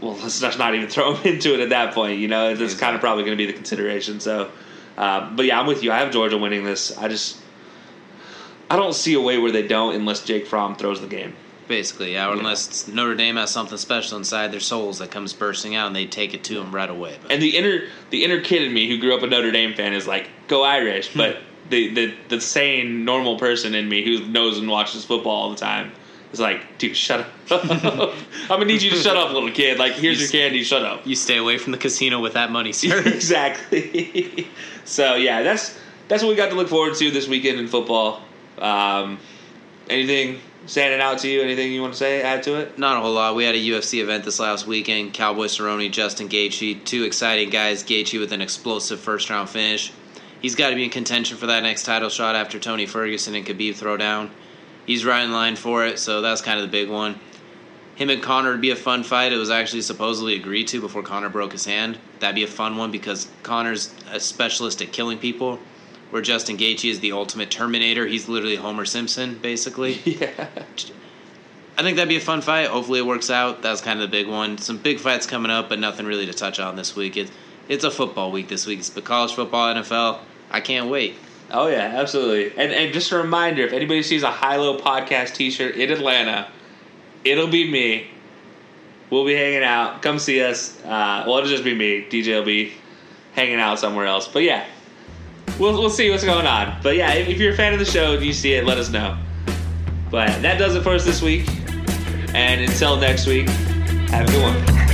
well, let's just not even throw them into it at that point. You know, it's kind of probably going to be the consideration. So, uh, but yeah, I'm with you. I have Georgia winning this. I just, I don't see a way where they don't unless Jake Fromm throws the game. basically, yeah. Or unless Notre Dame has something special inside their souls that comes bursting out, and they take it to them right away. But And the inner the inner kid in me who grew up a Notre Dame fan is like, go Irish. Hmm. But the, the the sane normal person in me who knows and watches football all the time is like, dude, shut up. I'm gonna need you to shut up, little kid. Like, here's your candy, shut up. you stay away from the casino with that money, sir. exactly. so yeah, that's that's what we got to look forward to this weekend in football. Um, anything standing out to you? Anything you want to say? Add to it? Not a whole lot. We had a UFC event this last weekend. Cowboy Cerrone, Justin Gaethje, two exciting guys. Gaethje with an explosive first round finish. He's got to be in contention for that next title shot after Tony Ferguson and Khabib throw down. He's right in line for it, so that's kind of the big one. Him and Conor would be a fun fight. It was actually supposedly agreed to before Conor broke his hand. That'd be a fun one because Conor's a specialist at killing people, where Justin Gaethje is the ultimate Terminator. He's literally Homer Simpson, basically. Yeah. I think that'd be a fun fight. Hopefully it works out. That's kind of the big one. Some big fights coming up, but nothing really to touch on this week. It, it's a football week this week. It's the college football, NFL. I can't wait. Oh yeah, absolutely. And and just a reminder, if anybody sees a high low podcast T-shirt in Atlanta, it'll be me. We'll be hanging out. Come see us. Uh, well, it'll just be me. DJ will be hanging out somewhere else. But yeah, we'll we'll see what's going on. But yeah, if, if you're a fan of the show and you see it, let us know. But that does it for us this week. And until next week, have a good one.